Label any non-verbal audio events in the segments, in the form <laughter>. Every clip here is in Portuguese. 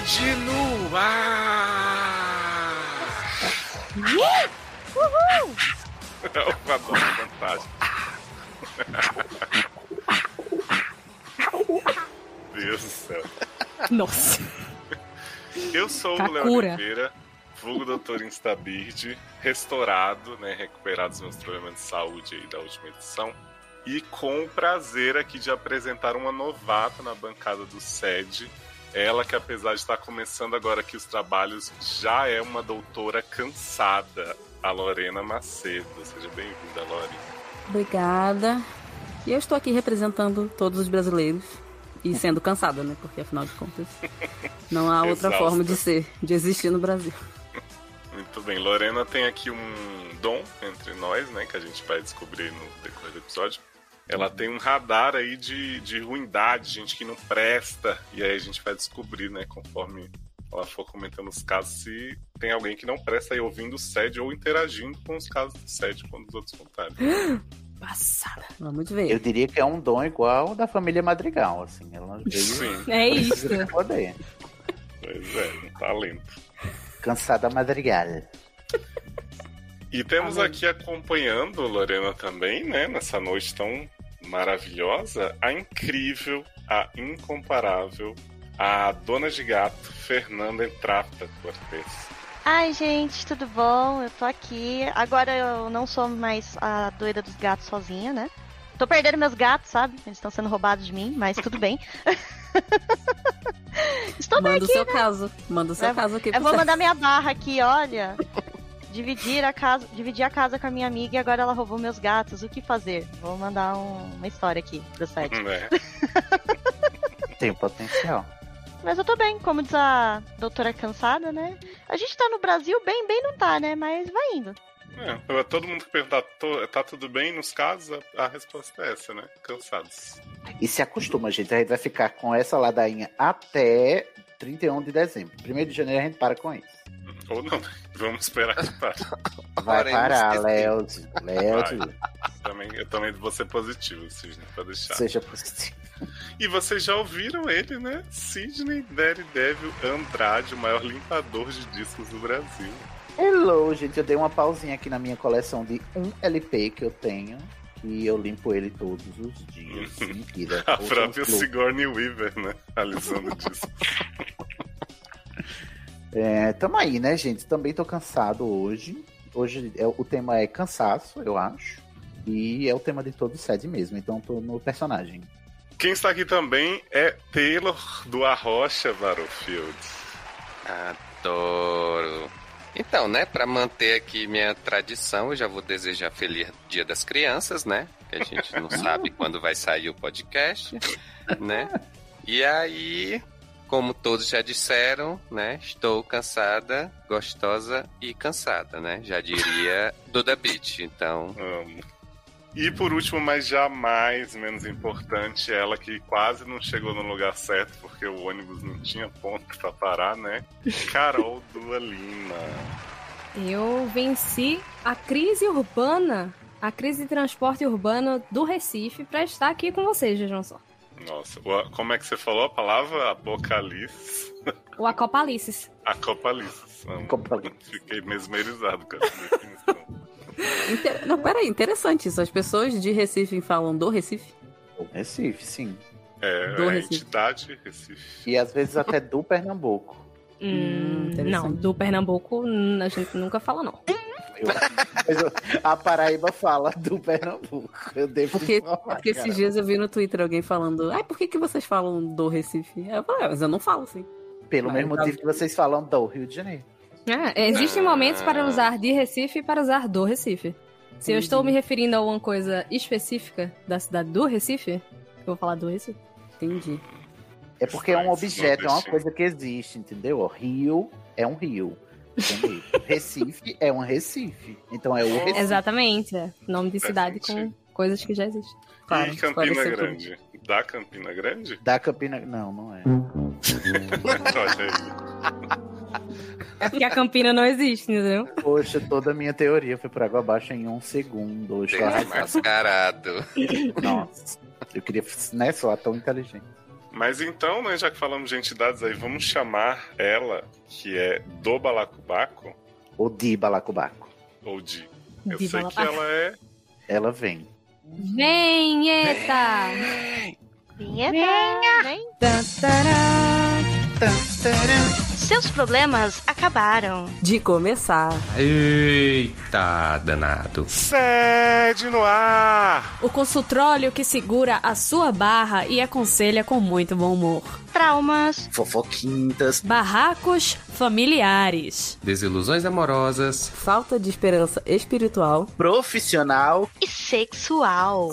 Sede no ar! Uhul! Eu adoro <laughs> fantástico. <laughs> Deus do céu. Nossa. Eu sou o Léo Kakura. Oliveira, vulgo Doutor Instabird, restaurado, né, recuperado dos meus problemas de saúde aí da última edição. E com o prazer aqui de apresentar uma novata na bancada do SED. Ela que apesar de estar começando agora aqui os trabalhos, já é uma doutora cansada, a Lorena Macedo. Seja bem-vinda, Lore. Obrigada. E eu estou aqui representando todos os brasileiros. E sendo cansada, né? Porque afinal de contas, <laughs> não há outra forma de ser, de existir no Brasil. Muito bem, Lorena tem aqui um dom entre nós, né? Que a gente vai descobrir no decorrer do episódio. Ela tem um radar aí de, de ruindade, gente que não presta. E aí a gente vai descobrir, né? Conforme ela for comentando os casos, se tem alguém que não presta aí ouvindo o SED ou interagindo com os casos do SED quando os outros contarem. <gasps> Passada. Vamos ver. Eu diria que é um dom igual da família Madrigal, assim. Ela veio Sim, É isso. precisa de poder. pois é, um talento. Cansada Madrigal. E temos Amém. aqui acompanhando Lorena também, né, nessa noite tão maravilhosa, a incrível, a incomparável, a dona de gato, Fernanda Entrapta Cortez. Ai, gente, tudo bom? Eu tô aqui. Agora eu não sou mais a doida dos gatos sozinha, né? Tô perdendo meus gatos, sabe? Eles estão sendo roubados de mim, mas tudo bem. <laughs> Estou bem Manda o aqui. seu caso. Manda o seu Eu- caso aqui Eu vou mandar minha barra aqui, olha. <laughs> Dividir a casa, dividir a casa com a minha amiga e agora ela roubou meus gatos. O que fazer? Vou mandar um- uma história aqui pro site. Né? <laughs> Tem potencial. Mas eu tô bem, como diz a doutora cansada, né? A gente tá no Brasil bem, bem não tá, né? Mas vai indo. É, todo mundo que perguntar, "Tô- tá tudo bem nos casos? A, a resposta é essa, né? Cansados. E se acostuma, gente. A gente vai ficar com essa ladainha até 31 de dezembro. 1 de janeiro a gente para com isso. Ou não, <laughs> vamos esperar que pare. Vai parar, Léo. Léo, também, eu também vou ser positivo, Sidney, pra deixar. seja positivo. E vocês já ouviram ele, né? Sidney Daredevil Andrade, o maior limpador de discos do Brasil. Hello, gente. Eu dei uma pausinha aqui na minha coleção de um LP que eu tenho. E eu limpo ele todos os dias. <laughs> Mentira. A própria. Sigourney Weaver, né? Alisando discos. <laughs> É, tamo aí, né, gente? Também tô cansado hoje. Hoje é, o tema é cansaço, eu acho. E é o tema de todo o set mesmo. Então tô no personagem. Quem está aqui também é Taylor do Arrocha Battlefield. Adoro. Então, né, pra manter aqui minha tradição, eu já vou desejar feliz Dia das Crianças, né? Que a gente não <laughs> sabe quando vai sair o podcast, né? E aí, como todos já disseram, né, estou cansada, gostosa e cansada, né? Já diria <laughs> Duda Beat. Então, Amo. E por último, mas jamais menos importante, ela que quase não chegou no lugar certo porque o ônibus não tinha ponto pra parar, né? Carol <laughs> Dualina. Eu venci a crise urbana, a crise de transporte urbano do Recife pra estar aqui com vocês, Johnson. Nossa, o- como é que você falou a palavra? Apocalipse. O Acopalices. Acopalices. Acopalices. Fiquei mesmerizado com essa definição. Inter- Não, peraí, interessante isso. As pessoas de Recife falam do Recife? Recife, sim. É, Do é a Recife. entidade Recife. E às vezes até do Pernambuco. Hum, interessante. não, do Pernambuco hum, a gente nunca fala, não. Eu- a Paraíba fala do Pernambuco. Eu devo Porque, informar, porque esses dias eu vi no Twitter alguém falando, ai, por que, que vocês falam do Recife? Aí Eu falei, "Ah, mas eu não falo assim. Pelo Mas mesmo motivo que vocês falam do Rio de Janeiro. É, existem momentos para usar de Recife e para usar do Recife. Se eu estou me referindo a uma coisa específica da cidade do Recife, eu vou falar do Recife. Entendi. É porque é um objeto, é uma coisa que existe, entendeu? Rio é um rio. entendeu? <laughs> Recife é um Recife. Então é o Recife. Exatamente, é. Nome de cidade com coisas que já existem. Claro, e Campina esclareceu tudo. Grande? Da Campina Grande? Da Campina. Não, não é. <laughs> É porque a Campina não existe, entendeu? Poxa, toda a minha teoria foi por água abaixo em um segundo. Desmascarado. Nossa. Eu queria né, soar tão inteligente. Mas então, né, já que falamos de entidades aí, vamos chamar ela, que é do Balacobaco, O de Balacobaco. ou de. Eu De sei que ela é. Ela vem. Vem, eita! Vinheta, vem. Tan, tará. Seus problemas acabaram. De começar. Eita, danado. Sede no ar! O consultróleo que segura a sua barra e aconselha com muito bom humor. Traumas, Fofoquintas. Barracos familiares. Desilusões amorosas. Falta de esperança espiritual. Profissional. e sexual.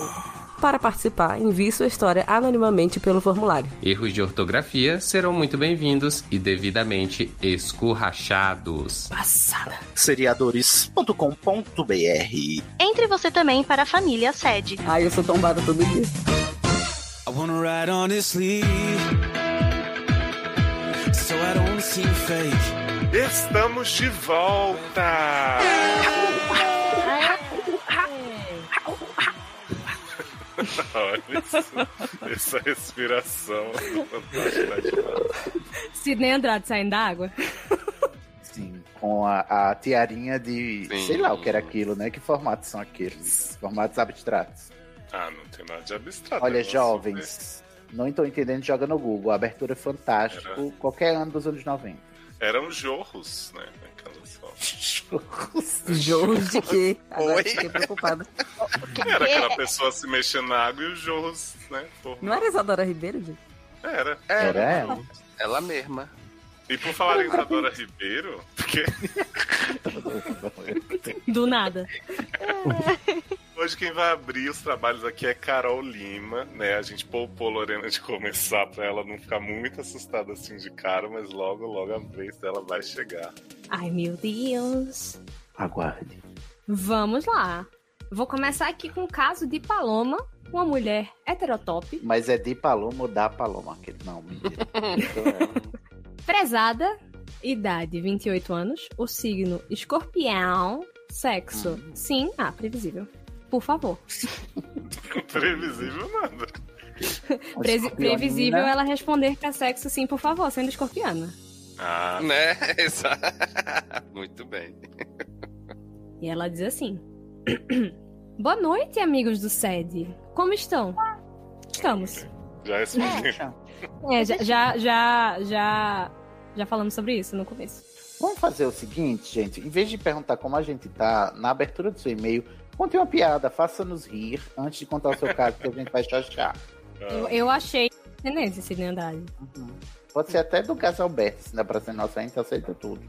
Para participar, envie sua história anonimamente pelo formulário. Erros de ortografia serão muito bem-vindos e devidamente escurrachados. Passada. Seriadores.com.br. Entre você também para a família sede. Ai, eu sou tombada todo dia. I wanna ride honestly, so I don't seem fake. Estamos de volta! Olha isso, essa respiração. Sidney Andrade saindo da água. Sim, com a, a tiarinha de. Sim. Sei lá o que era aquilo, né? Que formatos são aqueles? Formatos abstratos. Ah, não tem nada de abstrato. Olha, negócio jovens, não estou entendendo, joga no Google. Abertura é fantástico, Era. qualquer ano dos anos 90. desse. Eram jorros, né? Aquelas fotos. <laughs> Jogos de quê? Agora Oi? fiquei preocupada. <laughs> Era aquela pessoa se mexendo na água e os jorros, né? formavam. Não era Isadora Ribeiro, gente? Era. Era ela? Ela mesma. E por falar em Isadora Ribeiro, porque <laughs> Do nada. Hoje quem vai abrir os trabalhos aqui é Carol Lima, né? A gente poupou Lorena de começar pra ela não ficar muito assustada assim de cara, mas logo, logo a vez dela vai chegar. Ai, meu Deus. Aguarde. Vamos lá. Vou começar aqui com o caso de Paloma, uma mulher heterotop, Mas é de Paloma ou da Paloma? Aquele não, mentira. <laughs> Prezada, idade 28 anos, o signo escorpião, sexo, sim, ah, previsível. Por favor. <laughs> Previsível nada. Escorpionina. previsível ela responder que é sexo, sim, por favor, sendo escorpiana. Ah, Né? <laughs> Exato. Muito bem. E ela diz assim: <clears throat> Boa noite, amigos do SED. Como estão? Estamos. já respondi. <laughs> É, já, já, já, já, já falamos sobre isso no começo. Vamos fazer o seguinte, gente. Em vez de perguntar como a gente tá, na abertura do seu e-mail, conte uma piada, faça-nos rir antes de contar o seu caso que a gente vai chachar. Eu, eu achei tenência, Sidney Andrade. Pode ser até do casal se é pra ser inocente, aceita tudo.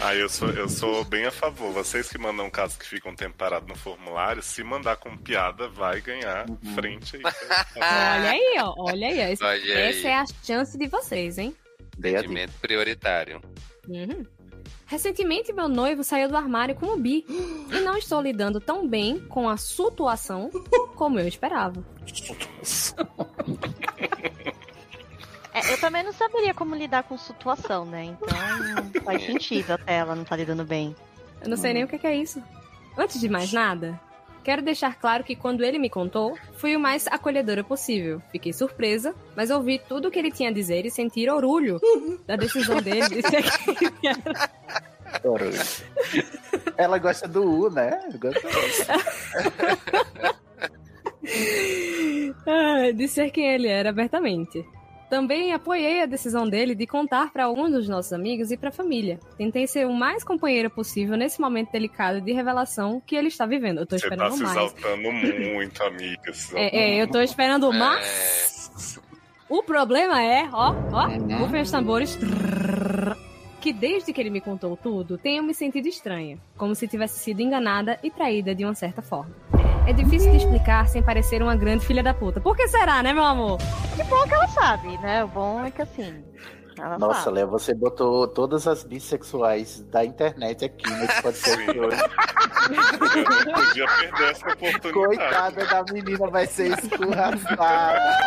Ah, eu sou, eu sou bem a favor. Vocês que mandam casos que ficam um tempo parados no formulário, se mandar com piada, vai ganhar frente aí. <laughs> Olha aí, ó. Olha aí. Esse- Olha aí. Essa é a chance de vocês, hein? A. Atendimento prioritário. Uhum. Recentemente, meu noivo saiu do armário como bi. E não estou lidando tão bem com a situação como eu esperava. É, eu também não saberia como lidar com situação, né? Então faz sentido até ela não tá lidando bem. Eu não sei nem o que é isso. Antes de mais nada, quero deixar claro que quando ele me contou, fui o mais acolhedora possível. Fiquei surpresa, mas ouvi tudo o que ele tinha a dizer e sentir orgulho da decisão dele de ser quem era. Isso. Ela gosta do U, né? Gosta <laughs> Ah, de ser quem ele era abertamente. Também apoiei a decisão dele de contar para alguns dos nossos amigos e para a família. Tentei ser o mais companheira possível nesse momento delicado de revelação que ele está vivendo. Eu tô Você tá esperando se mais. exaltando <laughs> muito, amiga. se exaltando É, é, eu tô esperando mais. O problema é, ó, ó, rufem os tambores. Que desde que ele me contou tudo, tenho me sentido estranha, como se tivesse sido enganada e traída de uma certa forma. É difícil de explicar sem parecer uma grande filha da puta. Por que será, né, meu amor? Que bom que ela sabe, né? O bom é que assim. Ela Nossa, sabe. Léo, você botou todas as bissexuais da internet aqui nesse podcast Sim. hoje. Eu <laughs> não podia perder essa oportunidade. Coitada da menina, vai ser escorraçada.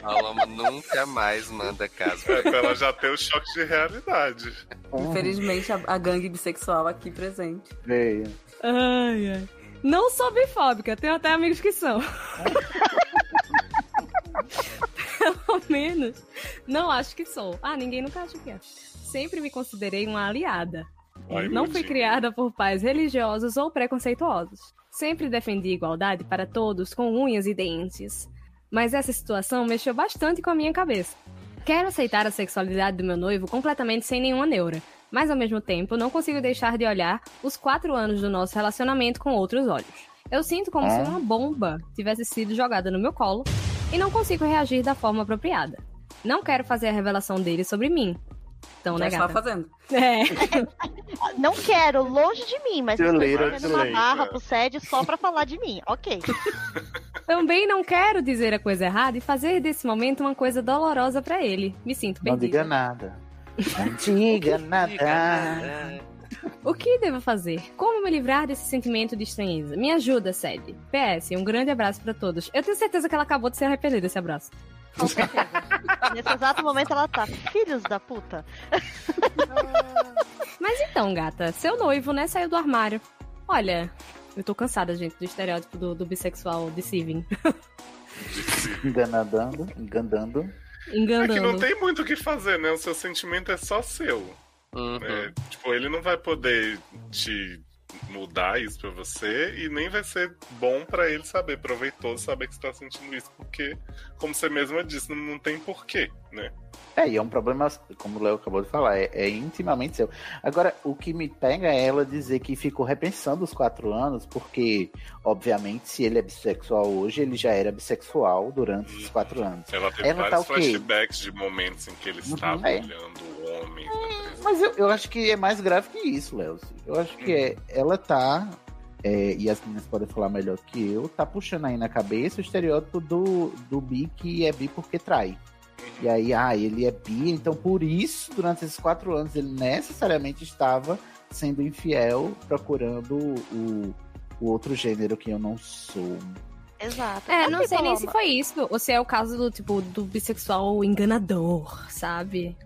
Paloma nunca mais manda caso. É ela já ter o choque de realidade. Infelizmente, a, a gangue bissexual aqui presente. Veio. Ai, ai. Não sou bifóbica, tenho até amigos que são. Pelo menos. Não acho que sou. Ah, ninguém nunca acha que é. Sempre me considerei uma aliada. Ai, Não fui criada por pais religiosos ou preconceituosos. Sempre defendi igualdade para todos com unhas e dentes. Mas essa situação mexeu bastante com a minha cabeça. Quero aceitar a sexualidade do meu noivo completamente sem nenhuma neura, mas ao mesmo tempo não consigo deixar de olhar os quatro anos do nosso relacionamento com outros olhos. Eu sinto como se É? uma bomba tivesse sido jogada no meu colo e não consigo reagir da forma apropriada. Não quero fazer a revelação dele sobre mim. Então, né, está gata? fazendo. É. <laughs> Não quero, longe de mim, mas fazendo too uma barra é. pro SED só pra falar de mim. Ok. <laughs> Também não quero dizer a coisa errada e fazer desse momento uma coisa dolorosa pra ele. Me sinto Não diga perdida. nada. Não <laughs> diga nada. O que devo fazer? Como me livrar desse sentimento de estranheza? Me ajuda, Sede. PS, um grande abraço pra todos. Eu tenho certeza que ela acabou de se arrepender desse abraço. Com certeza. Nesse exato momento ela tá. Filhos da puta. <laughs> Mas então, gata, seu noivo, né, saiu do armário. Olha, eu tô cansada, gente, do estereótipo do, do bissexual deceiving. <laughs> Enganadando, enganando. É que Enganando. não tem muito o que fazer, né? O seu sentimento é só seu. Uhum. É, tipo, ele não vai poder te mudar isso pra você e nem vai ser bom pra ele saber, proveitoso saber que você tá sentindo isso, porque, como você mesma disse, não, não tem porquê, né? É, e é um problema, como o Léo acabou de falar, é, é intimamente seu. Agora, o que me pega é ela dizer que ficou repensando os quatro anos, porque, obviamente, se ele é bissexual hoje, ele já era bissexual durante os quatro anos. Ela teve Ela tá vários quê? flashbacks de momentos em que ele estava é. olhando homens televisão. Mas eu, eu acho que é mais grave que isso, Léo. Eu acho que é, ela tá, é, e as meninas podem falar melhor que eu, tá puxando aí na cabeça o estereótipo do, do bi que é bi porque trai. E aí, ah, ele é bi, então por isso, durante esses quatro anos, ele necessariamente estava sendo infiel, procurando o, o outro gênero que eu não sou. Exato. É, não sei nem se foi isso, ou se é o caso do, tipo, do bissexual enganador, sabe?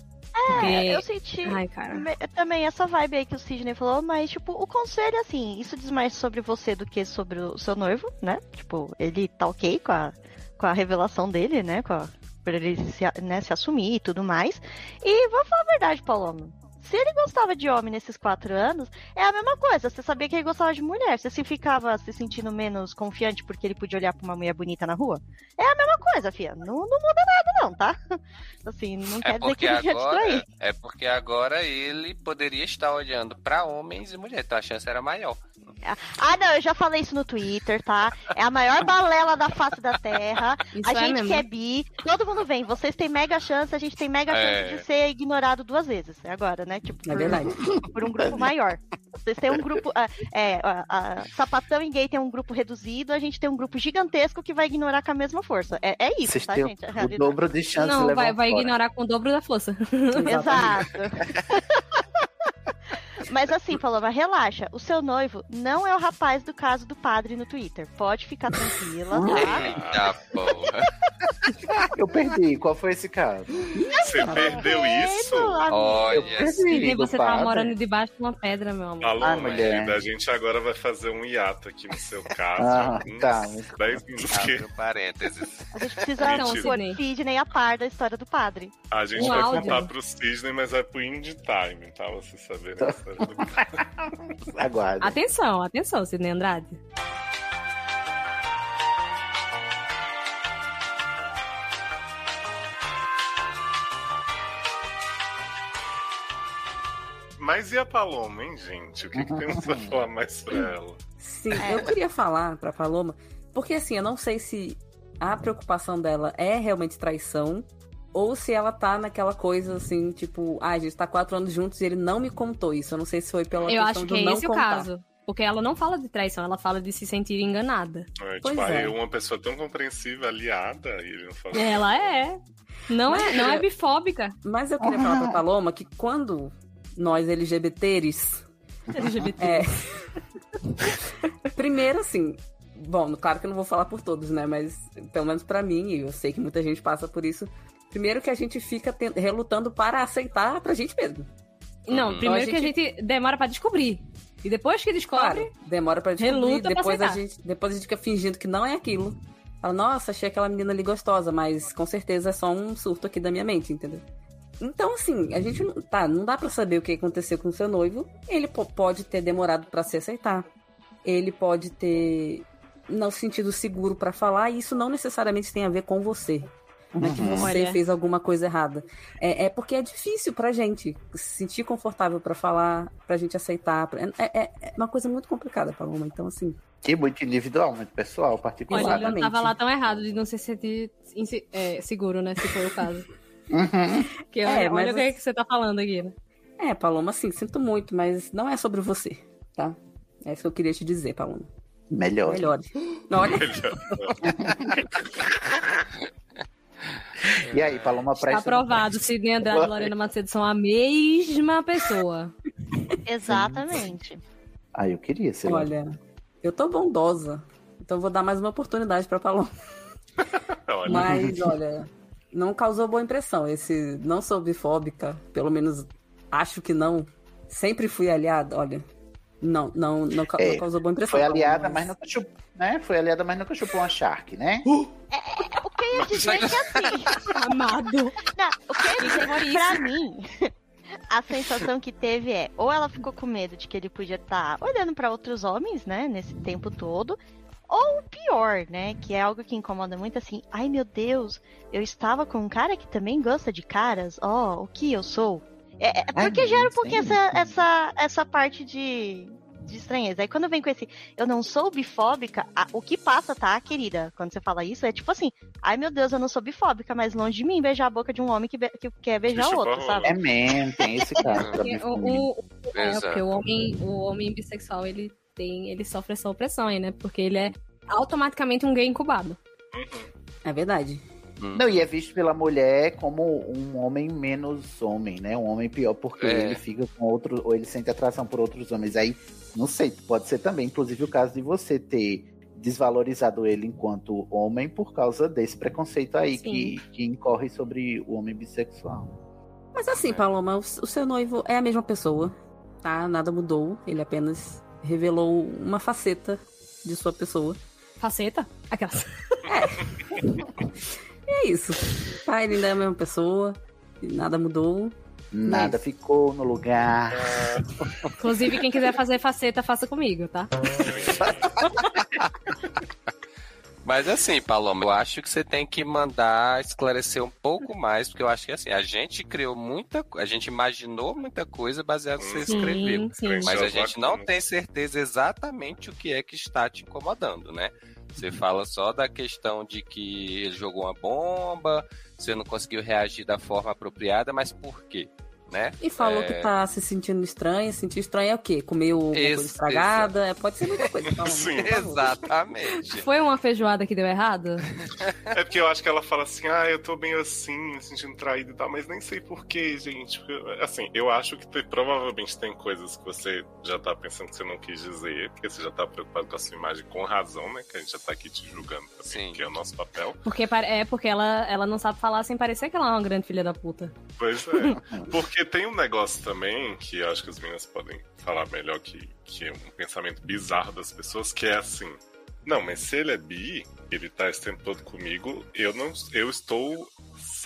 Porque... É, eu senti Ai, me- também essa vibe aí que o Sidney falou, mas, tipo, o conselho, assim, isso diz mais sobre você do que sobre o seu noivo, né? Tipo, ele tá ok com a, com a revelação dele, né? Com a, por ele se, né, se assumir e tudo mais. E vou falar a verdade, Paloma. Se ele gostava de homem nesses quatro anos, é a mesma coisa. Você sabia que ele gostava de mulher. Você se ficava se sentindo menos confiante porque ele podia olhar pra uma mulher bonita na rua? É a mesma coisa, fia. Não, não muda nada, não, tá? <laughs> Assim, não É quer dizer que porque ele ia agora, é porque agora ele poderia estar olhando pra homens e mulheres, então a chance era maior. Ah, não, eu já falei isso no Twitter, tá? É a maior <laughs> balela da face da Terra. Isso a é gente mesmo. que é bi, todo mundo vem. Vocês têm mega chance, a gente tem mega É. chance de ser ignorado duas vezes. É agora, né? Tipo, É por, verdade. por um grupo maior. Vocês têm um grupo. ah, É, a, a sapatão e gay tem um grupo reduzido, a gente tem um grupo gigantesco que vai ignorar com a mesma força. É, é isso, Vocês tá, têm gente? É o dobro de chance Não, levar vai, vai ignorar com o dobro da força. <laughs> Exato. <laughs> Mas assim, Paloma, relaxa. O seu noivo não é o rapaz do caso do padre no Twitter. Pode ficar tranquila, tá? Eita porra. <laughs> Eu perdi. Qual foi esse caso? Você perdeu isso? Olha, perdi. Sidney, do você tá padre. morando debaixo de uma pedra, meu amor. Alô, Ah, mulher. querida, a gente agora vai fazer um hiato aqui no seu caso. Ah, uns tá. 10 minutos que um parênteses. A gente precisa Então, pôr Sidney. Sidney a par da história do padre. a gente Um vai áudio. contar pro Cisne, mas vai pro Indie Time, tá? Você saber do <laughs> Aguarde. Atenção, atenção, Sidney Andrade. Mas e a Paloma, hein, gente? O que, que temos pra <laughs> falar mais pra ela? Sim, eu queria falar pra Paloma, porque assim, eu não sei se a preocupação dela é realmente traição, ou se ela tá naquela coisa assim, tipo, ah, a gente tá quatro anos juntos e ele não me contou isso. Eu não sei se foi pela Eu questão acho que do é esse o contar. caso. Porque ela não fala de traição, ela fala de se sentir enganada. É, Pois tipo, aí é. uma pessoa tão compreensiva, aliada, e ele não fala. Ela é. Não é, não é bifóbica. Mas eu queria falar pra <laughs> Paloma que quando nós LGBTs LGBT. É. Primeiro, assim. Bom, claro que eu não vou falar por todos, né? Mas pelo menos pra mim, e eu sei que muita gente passa por isso. Primeiro que a gente fica relutando para aceitar pra gente mesmo. Não, Uhum. primeiro Então a que a gente demora pra descobrir. E depois que descobre, Claro, demora pra descobrir. Reluta pra depois, a aceitar. gente, depois a gente fica fingindo que não é aquilo. Fala, nossa, achei aquela menina ali gostosa, mas com certeza é só um surto aqui da minha mente, entendeu? Então, assim, a gente não, tá, não dá pra saber o que aconteceu com o seu noivo. Ele po- pode ter demorado pra se aceitar. Ele pode ter não se sentido seguro pra falar, e isso não necessariamente tem a ver com você. Não é que Uhum. você Olha. fez alguma coisa errada. É, é porque é difícil pra gente se sentir confortável pra falar, pra gente aceitar. pra- É, é- é uma coisa muito complicada, Paloma. Então, assim, Que muito individual, muito pessoal, particular. Olha, ele não Exatamente. tava lá tão errado de não se sentir é, seguro, né? Se for o caso. Uhum. Que É, olha, mas olha o que, é assim- que você tá falando aqui, né? É, Paloma, assim, sinto muito, mas não é sobre você, tá? É isso que eu queria te dizer, Paloma. Melhor. Melhore. Olha, <laughs> E aí, Paloma Está presta. aprovado. Sidney Andrade e Lorena Macedo são a mesma pessoa. <laughs> Exatamente. Ah, eu queria, lá. olha, eu tô bondosa. Então vou dar mais uma oportunidade pra Paloma. <laughs> Olha, Mas, olha, não causou boa impressão. Esse não sou bifóbica, pelo menos acho que não. Sempre fui aliada, olha. Não, não, não, ca- É, não causou boa impressão. Foi aliada, mas nunca chupou, né? Foi aliada, mas nunca chupou uma Shark, né? O que eu ia dizer é que assim. <laughs> Amado. Não, o que eu ia dizer é que pra mim, a sensação que teve é, ou ela ficou com medo de que ele podia estar olhando pra outros homens, né, nesse tempo todo, ou o pior, né, que é algo que incomoda muito assim, ai meu Deus, eu estava com um cara que também gosta de caras, ó, o que eu sou? É, é Ai, porque gera um pouquinho essa, essa, essa parte de, de estranheza. Aí quando vem com esse, eu não sou bifóbica, a- o que passa, tá, querida? Quando você fala isso, é tipo assim, ai meu Deus, eu não sou bifóbica, mas longe de mim beijar a boca de um homem que, be- que quer beijar chupa outro, sabe? É mesmo, tem esse <laughs> caso. Porque o, é, porque o homem, o homem bissexual, ele tem, ele sofre essa opressão aí, né? Porque ele é automaticamente um gay incubado. É verdade. Não, e é visto pela mulher como um homem menos homem, né? Um homem pior porque É. ele fica com outro, ou ele sente atração por outros homens. Aí, não sei, pode ser também, inclusive, o caso de você ter desvalorizado ele enquanto homem por causa desse preconceito aí Sim. que, que incorre sobre o homem bissexual. Mas assim, Paloma, o, seu noivo é a mesma pessoa, tá? Nada mudou. Ele apenas revelou uma faceta de sua pessoa. Faceta? Aquelas. <laughs> <laughs> E é isso. Ele ainda é a mesma pessoa. e Nada mudou. Nada ficou no lugar. Inclusive, quem quiser fazer faceta, faça comigo, tá? Mas assim, Paloma, eu acho que você tem que mandar esclarecer um pouco mais, porque eu acho que assim, a gente criou muita a gente imaginou muita coisa baseado no que você escreveu. Mas a Preencheu gente não tem certeza exatamente o que é que está te incomodando, né? Você fala só da questão de que ele jogou uma bomba, você não conseguiu reagir da forma apropriada, mas por quê? Né? E falou É. que tá se sentindo estranho. Sentir estranho é o quê? Comeu alguma Ex- coisa estragada? É, pode ser muita coisa. Sim. Exatamente. Foi uma feijoada que deu errado? É porque eu acho que ela fala assim, ah, eu tô bem assim, me sentindo traído e tal, mas nem sei porquê, gente. Porque, Assim, eu acho que te- provavelmente tem coisas que você já tá pensando que você não quis dizer, porque você já tá preocupado com a sua imagem com razão, né? Que a gente já tá aqui te julgando também, Sim. que é o nosso papel. Porque é porque ela, ela não sabe falar sem parecer que ela é uma grande filha da puta. Pois é. <laughs> Porque tem um negócio também que acho que as meninas podem falar melhor que, que é um pensamento bizarro das pessoas, que é assim. Não, mas se ele é bi, ele tá esse tempo todo comigo, eu não eu estou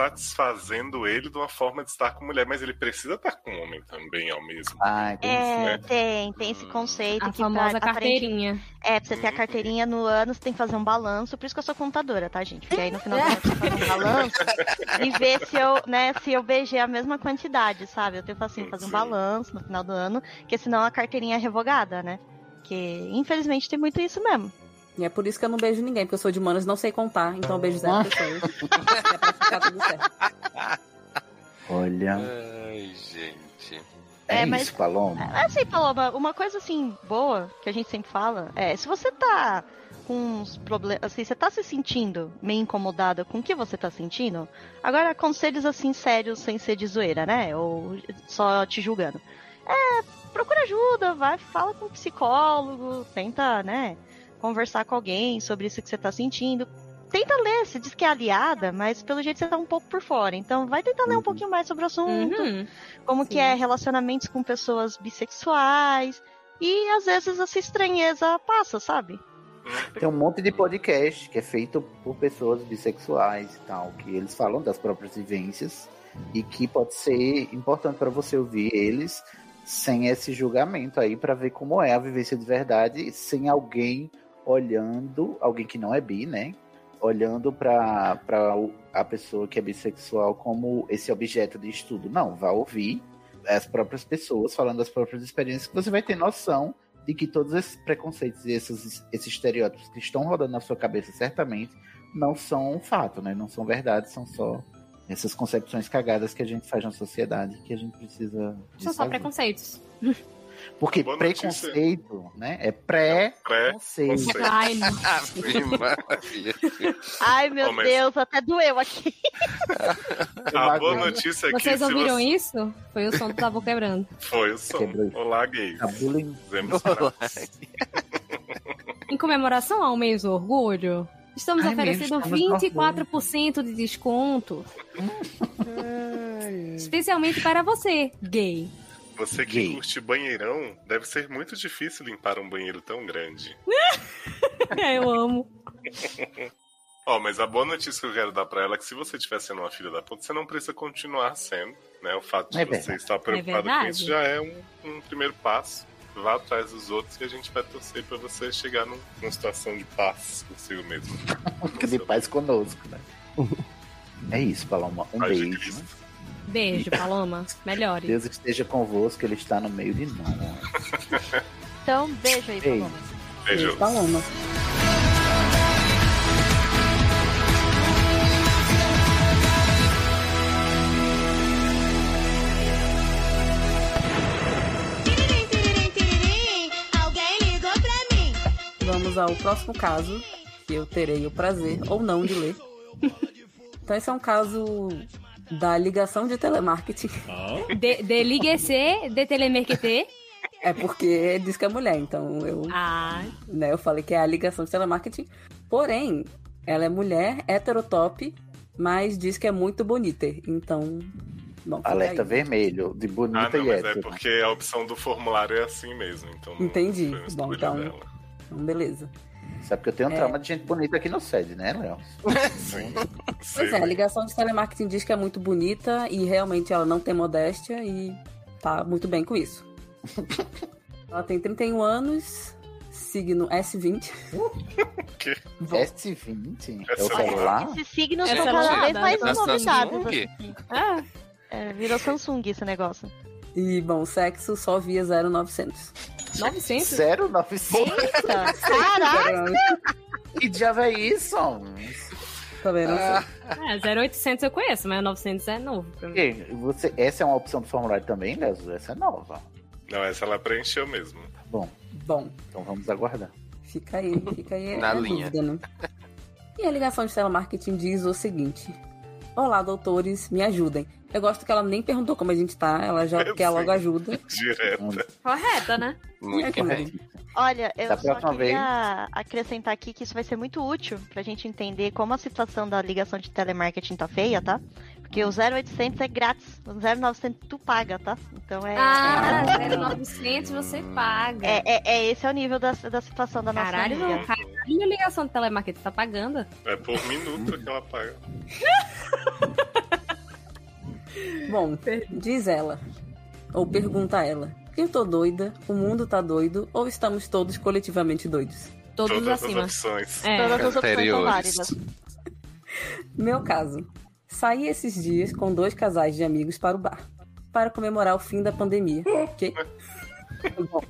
satisfazendo ele de uma forma de estar com mulher, mas ele precisa estar com homem também ao mesmo Ah, tem isso, É, né? tem, tem esse conceito A que famosa pra, aparente- carteirinha. É, pra você ter a carteirinha no ano, você tem que fazer um balanço. Por isso que eu sou contadora, tá, gente? Porque aí no final do ano eu faço um <laughs> balanço e ver se eu, né, se eu beijei a mesma quantidade, sabe? Eu tenho que assim, fazer um balanço no final do ano, porque senão a carteirinha é revogada, né? Que infelizmente tem muito isso mesmo. E é por isso que eu não beijo ninguém, porque eu sou de humanas e não sei contar. Então eu beijo zero pessoas. <laughs> é pra ficar tudo certo. Olha, Ai, gente. é, É, mas- isso, Paloma. Assim, Paloma, uma coisa assim boa que a gente sempre fala é, se você tá com uns problemas, assim, você tá se sentindo meio incomodada com o que você tá sentindo, agora conselhos assim sérios sem ser de zoeira, né? Ou só te julgando. É, procura ajuda, vai, fala com um psicólogo, tenta, né, conversar com alguém sobre isso que você tá sentindo. Tenta ler, você diz que é aliada, mas pelo jeito você tá um pouco por fora. Então vai tentar ler um Uhum. pouquinho mais sobre o assunto Uhum. como Sim. que é relacionamentos com pessoas bissexuais. E às vezes essa estranheza passa, sabe? Tem um monte de podcast que é feito por pessoas bissexuais e tal, que eles falam das próprias vivências e que pode ser importante para você ouvir eles sem esse julgamento aí para ver como é a vivência de verdade, sem alguém olhando, alguém que não é bi, né? Olhando para a pessoa que é bissexual como esse objeto de estudo. Não, vá ouvir as próprias pessoas falando das próprias experiências, que você vai ter noção de que todos esses preconceitos e esses, esses estereótipos que estão rodando na sua cabeça certamente não são um fato, né? Não são verdade, são só essas concepções cagadas que a gente faz na sociedade que a gente precisa. São só preconceitos. Porque Boa preconceito, né? É pré-conceito. Pré-conceito. Ai, não. Ave Maria. Ai, meu Oh, mas- Deus, até doeu aqui. <laughs> A boa notícia é que Vocês ouviram você... isso? Foi o som do Tabu quebrando. <laughs> Foi o som. Quebrou. Olá, gays. Tá. Fizemos <laughs> Em comemoração ao mês do orgulho, estamos Ai, oferecendo mesmo, estamos no 24% de desconto. Especialmente para você, gay. Você que Gay. curte banheirão, deve ser muito difícil limpar um banheiro tão grande. <laughs> É, eu amo. <laughs> Ó, mas a boa notícia que eu quero dar pra ela é que se você estiver sendo uma filha da puta, você não precisa continuar sendo, né? O fato de É você estar preocupado com verdade. isso já é um, um primeiro passo. Vá atrás dos outros e a gente vai torcer pra você chegar num- numa situação de paz consigo mesmo. <laughs> De paz conosco, né? É isso, Paloma. Um de beijo. Beijo, Paloma. Melhore. Deus esteja convosco, Ele está no meio de nós. Então, beijo aí, Beijo. Paloma. Beijo. Paloma. Tiririm, tiririm, tiririm, alguém ligou pra mim. Vamos ao próximo caso, que eu terei o prazer ou não de ler. <laughs> Então, esse é um caso da ligação de telemarketing. De, de ligue-se, de telemarketer. É porque diz que é mulher, então eu, Ah, né, eu falei que é a ligação de telemarketing. Porém, ela é mulher, heterotop, mas diz que é muito bonita. Então, bom, Alerta aí. vermelho, de Ah, bonita não, e mas hétero. é porque a opção do formulário é assim mesmo. Então não Entendi. Bom, então- dela. Então, beleza. Sabe que eu tenho um É. trauma de gente bonita aqui no sede, né, Léo? <laughs> Sim. Pois é, a ligação de telemarketing diz que é muito bonita e realmente ela não tem modéstia e tá muito bem com isso. <laughs> ela tem 31 anos, signo S20. quê? Bom, S20? É o celular? Esses signos Essa são cada é vez mais da novidades. Ah, É, virou Samsung esse negócio. E, bom, sexo só via 0900. 900? 0900? Eita, caraca! Que diabo é isso? Também não Ah. sei. É, 0800 eu conheço, mas 900 é novo pra mim. E Você, essa é uma opção do formulário também, Léo? Essa é nova. Não, essa ela preencheu mesmo. Bom, Bom, então vamos aguardar. fica aí, fica aí Na a linha. dúvida, né? E a ligação de telemarketing diz o seguinte: Olá, doutores, me ajudem. Eu gosto que ela nem perguntou como a gente tá, ela já <laughs> Eu quer sei. logo ajuda. Direta. Correta, né? Muito bem. Correto. Olha, eu Da só queria acrescentar aqui que isso vai ser muito útil pra gente entender como a situação da ligação de telemarketing tá feia, tá? Porque o 0800 é grátis, o 0900 tu paga, tá? Então é. Ah, 0900 você paga. É, é, é esse é o nível da, da situação da nossa Caralho, amiga. não. Caralho, a ligação de telemarketing tá pagando. É por minuto que ela paga. <laughs> Bom, diz ela, ou pergunta ela: Eu tô doida, o mundo tá doido, ou estamos todos coletivamente doidos? Todos Todas as acima. opções. É. Todas as opções são válidas. <laughs> Meu caso. Saí esses dias com dois casais de amigos para o bar. Para comemorar o fim da pandemia. Que, <laughs> Bom,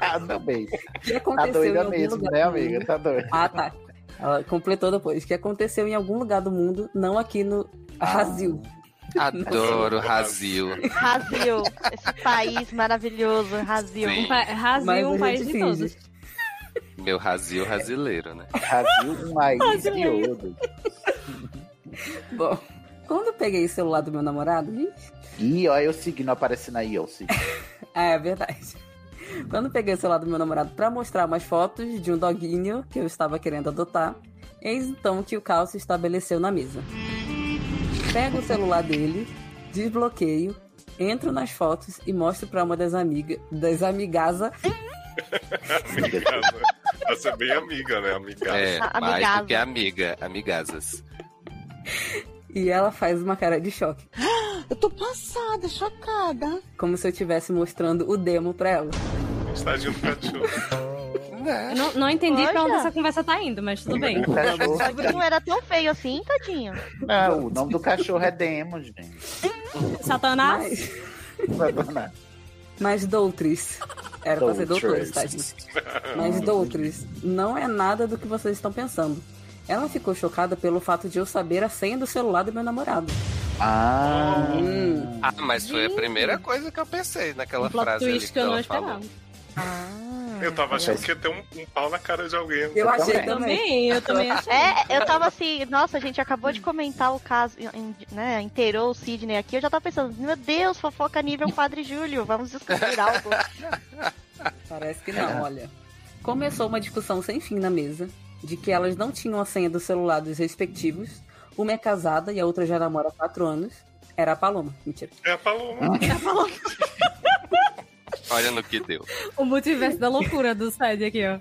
Ah, não, bem. que Tá aconteceu em doida algum mesmo, lugar né, amiga? Tá doida. Ah, tá. Ela completou depois. Que aconteceu em algum lugar do mundo, não aqui no Brasil. Adoro Razil. Brasil, esse país maravilhoso, Brasil. Sim. Um pa- Brasil, um a país gente de todos. Meu Razil brasileiro, né? Brasil, um país de ouro. <laughs> Bom, quando eu peguei o celular do meu namorado, ih, Ih, olha o signo aparecendo aí, ó. O signo. Ah, é verdade. Quando eu peguei o celular do meu namorado pra mostrar umas fotos de um doguinho que eu estava querendo adotar, eis então que o caos se estabeleceu na mesa. Pego o celular dele, desbloqueio, entro nas fotos e mostro pra uma das amigas, das amigasas, Pra ser bem amiga, né? Amiga. É, A- mais do que amiga, amigazas. E ela faz uma cara de choque. Eu tô passada, chocada. Como se eu estivesse mostrando o demo pra ela. Tadinho do cachorro. Eu não, não entendi pra onde Poxa. essa conversa tá indo, mas tudo bem. O cachorro. Não era tão feio assim, tadinho. Não, o nome do cachorro é Demo, gente. Satanás? Mas, tornar. mas Doutris. Era pra ser. Doutores, tá, gente? Mas Doutris não é nada do que vocês estão pensando. Ela ficou chocada pelo fato de eu saber a senha do celular do meu namorado. Ah. Hum. Ah, mas foi a primeira coisa que eu pensei naquela plot frase ali twist que eu não esperava. falou. Ah. Eu tava achando que ia ter um, um pau na cara de alguém. Eu achei também. também. Eu também achei. É, eu tava assim, nossa, a gente acabou de comentar o caso, né, inteirou o Sidney aqui, eu já tava pensando, meu Deus, fofoca nível <laughs> Padre Júlio, vamos descobrir algo. Parece que não, olha. Começou uma discussão sem fim na mesa, de que elas não tinham a senha do celular dos respectivos. Uma é casada e a outra já namora há quatro anos. Era a Paloma. Mentira. É a Paloma. <laughs> Olha no que deu. O multiverso da loucura do Sede aqui, ó.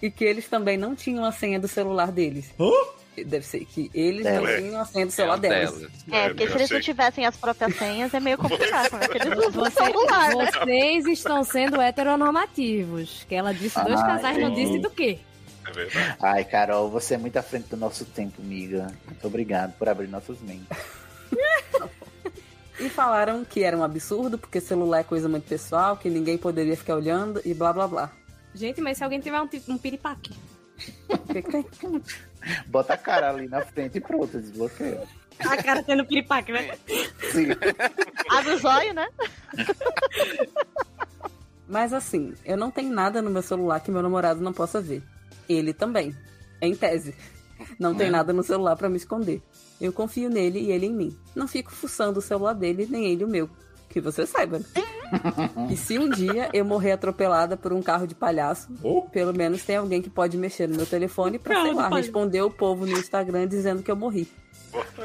E que eles também não tinham a senha do celular deles. Deve ser que eles não tinham a senha do É celular o delas. dela. É, porque se eles não tivessem as próprias senhas, é meio complicado, é eles usam o Você- celular, né? vocês estão sendo heteronormativos. Que ela disse dois Ah, casais, não entendi. disse do quê? É verdade. Ai, Carol, você é muito à frente do nosso tempo, amiga. Muito obrigado por abrir nossas mentes. <laughs> E falaram que era um absurdo, porque celular é coisa muito pessoal, que ninguém poderia ficar olhando e blá blá blá. Gente, mas se alguém tiver um, um piripaque. O que que tem? Bota a cara ali na frente e pronto, desbloqueia. A cara tendo piripaque, né? Sim. Abre os olhos, né? Mas assim, eu não tenho nada no meu celular que meu namorado não possa ver. Ele também. Em tese. Não tem nada no celular pra me esconder. Eu confio nele e ele em mim. Não fico fuçando o celular dele, nem ele o meu. Que você saiba. né? <laughs> e se um dia eu morrer atropelada por um carro de palhaço, pelo menos tem alguém que pode mexer no meu telefone pra, sei lá, responder o povo no Instagram dizendo que eu morri.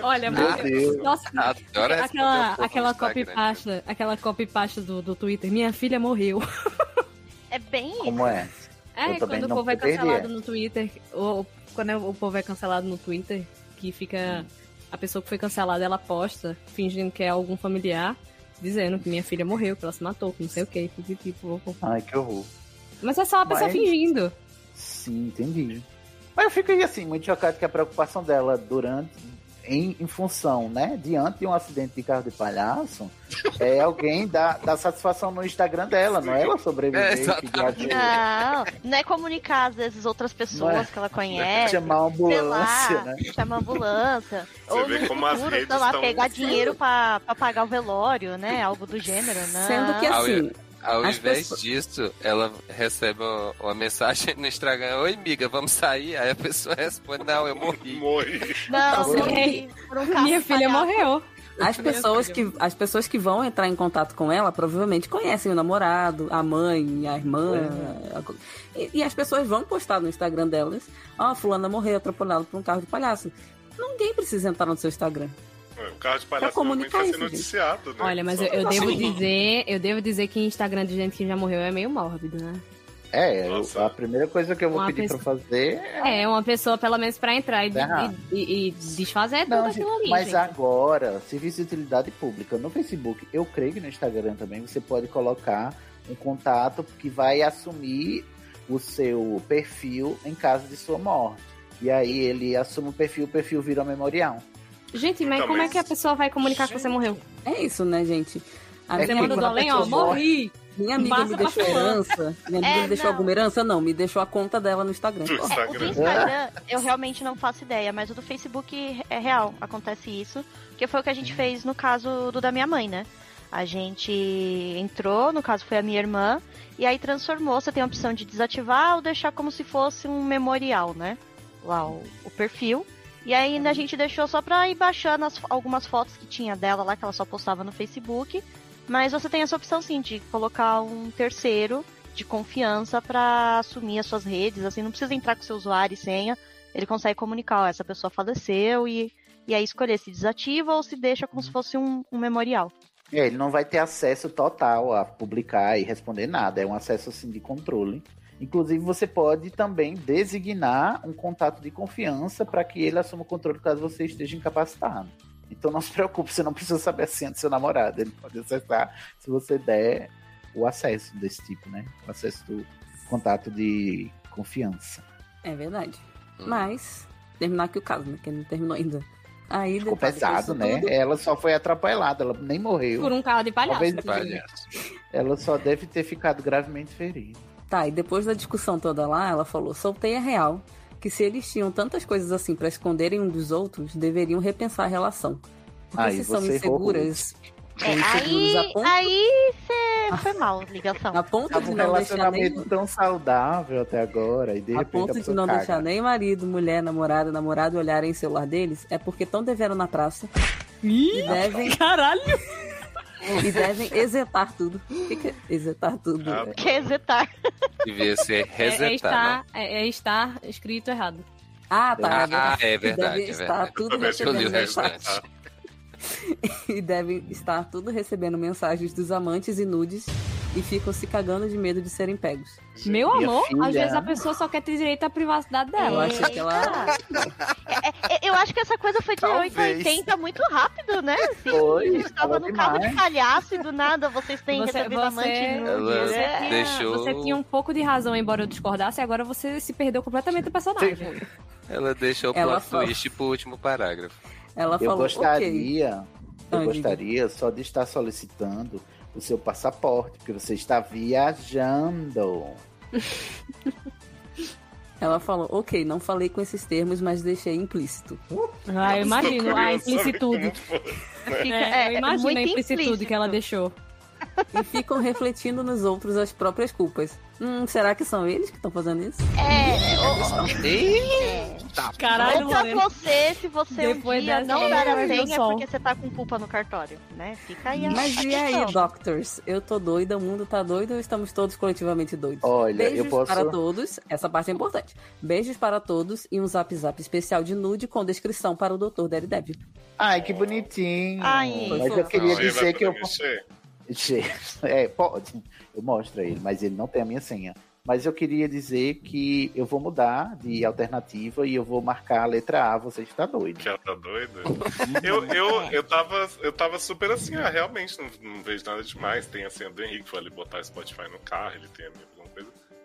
Olha, Meu mas- Deus. Nossa, Adoro aquela, aquela copy pasta, aquela copy pasta do, do Twitter. Minha filha morreu. <laughs> É bem isso. Como é? É, quando o povo é cancelado no Twitter, ou quando é- o povo é cancelado no Twitter, que fica. A pessoa que foi cancelada, ela posta, fingindo que é algum familiar, dizendo que minha filha morreu, que ela se matou, que não sei o que, tipo. Ai, que horror. Mas é só a pessoa Mas- fingindo. Sim, entendi. Mas eu fico aí, assim, muito chocado que a preocupação dela durante, em, em função, né, diante de um acidente de carro de palhaço, é alguém dar, dar satisfação no Instagram dela, não é ela sobreviver, É, Não, não é comunicar, às vezes, outras pessoas é. que ela conhece. chamar uma ambulância, lá, né? chamar ambulância. Você ou vê como as futuro, redes sei lá, estão- pegar <laughs> dinheiro pra, pra pagar o velório, né? Algo do gênero, né? Sendo que Ao- assim, Ao As invés pessoas- disso, ela recebe uma, mensagem no Instagram: Oi, amiga, vamos sair? Aí a pessoa responde: Não, eu morri. <laughs> Morri. Não, Você um caso Minha filha morreu. As pessoas, que, as pessoas que vão entrar em contato com ela provavelmente conhecem o namorado, a mãe, a irmã. a- E, e as pessoas vão postar no Instagram delas: Ó, fulana morreu atropelada por um carro de palhaço. Ninguém precisa entrar no seu Instagram. O carro de palhaço Pra normalmente comunicar isso, noticiado, né? Olha, mas Só- eu, eu devo dizer, eu devo dizer que Instagram de gente que já morreu é meio mórbido, né? É, eu- a primeira coisa que eu vou Uma pedir pessoa- pra fazer é... É, uma pessoa, pelo menos, pra entrar e, Tá errado. e- e- e desfazer tudo Não, aquilo gente, ali. mas gente. agora, serviço de utilidade pública no Facebook, eu creio que no Instagram também você pode colocar um contato que vai assumir o seu perfil em caso de sua morte. E aí ele assume o perfil, o perfil vira um memorial. Gente, mas Então, como é mas- que a pessoa vai comunicar que você morreu? É isso, né, gente? A É Você manda do além, ó, morri. minha amiga passa me deixou herança. Minha amiga É, me deixou não. alguma herança? Não, me deixou a conta dela no Instagram. Do É, o do Instagram. Instagram, eu realmente não faço ideia, mas o do Facebook é real, acontece isso. Que foi o que a gente fez no caso do da minha mãe, né? A gente entrou, no caso foi a minha irmã, e aí transformou. Você tem a opção de desativar ou deixar como se fosse um memorial, né? Lá o, o perfil. E aí a gente deixou só pra ir baixando as- algumas fotos que tinha dela lá, que ela só postava no Facebook. Mas você tem essa opção sim de colocar um terceiro de confiança pra assumir as suas redes, assim, não precisa entrar com seu usuário e senha, ele consegue comunicar, ó, essa pessoa faleceu e, e aí escolher se desativa ou se deixa como se fosse um, um memorial. É, ele não vai ter acesso total a publicar e responder nada. É um acesso assim de controle. Inclusive, você pode também designar um contato de confiança para que ele assuma o controle caso você esteja incapacitado. Então não se preocupe, você não precisa saber a senha do seu namorado. Ele pode acessar se você der o acesso desse tipo, né? O acesso do contato de confiança. É verdade. Hum. Mas, terminar aqui o caso, né? Que não terminou ainda. Aí Ficou pesado, né? tudo- Ela só foi atropelada, ela nem morreu. Por um carro de palhaço. Talvez- inclusive. Palhaço. Ela só deve ter ficado gravemente ferida. Tá, e depois da discussão toda lá, ela falou: soltei a real que se eles tinham tantas coisas assim pra esconderem um dos outros, deveriam repensar a relação. Porque Aí se são você errou inseguras, são É, inseguros aí, a ponto, aí você foi mal, ligação. a ponto Tava de um não deixar relacionamento nem. tão saudável até agora, e de A repente ponto a de não caga. deixar nem marido, mulher, namorada, namorado olharem o celular deles, é porque tão deveram na praça e devem, Caralho! E devem exetar tudo. O que, que é exetar tudo? Ah, É- Quer exetar. Devia ser <laughs> É, é, resetar, estar, é, é estar escrito errado. Ah, tá. Ah, é verdade, devem é estar verdade. tudo li recebendo o restante. mensagens. <laughs> e devem estar tudo recebendo mensagens dos amantes e nudes e ficam se cagando de medo de serem pegos. Meu Minha amor, filha- às vezes a pessoa só quer ter direito à privacidade Eu dela. acho que ela. É, é, eu acho que essa coisa foi de Talvez. 8 a 80 muito rápido, né? Assim, Foi, a gente tava falou no carro de demais. palhaço e do nada vocês têm Você- recebido você- amante. Ela Você, É. tinha, deixou- você tinha um pouco de razão, embora eu discordasse, e agora você se perdeu completamente do personagem. Ela deixou o Ela plot fala- twist pro último parágrafo. Ela Eu falou, gostaria, eu Ah, diga. gostaria só de estar solicitando o seu passaporte, porque você está viajando. <laughs> Ela falou, ok, não falei com esses termos, mas deixei implícito. Ah, eu imagino a implicitude. Fica- É, eu imagino a implicitude implícito. que ela deixou. E ficam refletindo nos outros as próprias culpas. Hum, será que são eles que estão fazendo isso? É, ou- Eita, Caralho, pra Lorena. você, se você Depois um dia não dar a senha porque você tá com culpa no cartório, né? Fica aí a Mas e aí, doctors? Eu tô doida, o mundo tá doido ou estamos todos coletivamente doidos? Olha, Beijos eu posso. para todos, essa parte é importante. Beijos para todos e um zap zap especial de nude com descrição para o Dr. Daredevil. Ai, que bonitinho. Ai, mas eu queria Não, dizer que eu. mexer? <laughs> É, pode. Eu mostro a ele, mas ele não tem a minha senha. Mas eu queria dizer que eu vou mudar de alternativa e eu vou marcar a letra A, você está doido. Que ela tá doida? <laughs> eu, eu, eu, tava, eu tava super assim, ah, realmente não, não vejo nada demais. Tem a senha do Henrique, foi ali botar Spotify no carro, ele tem a minha.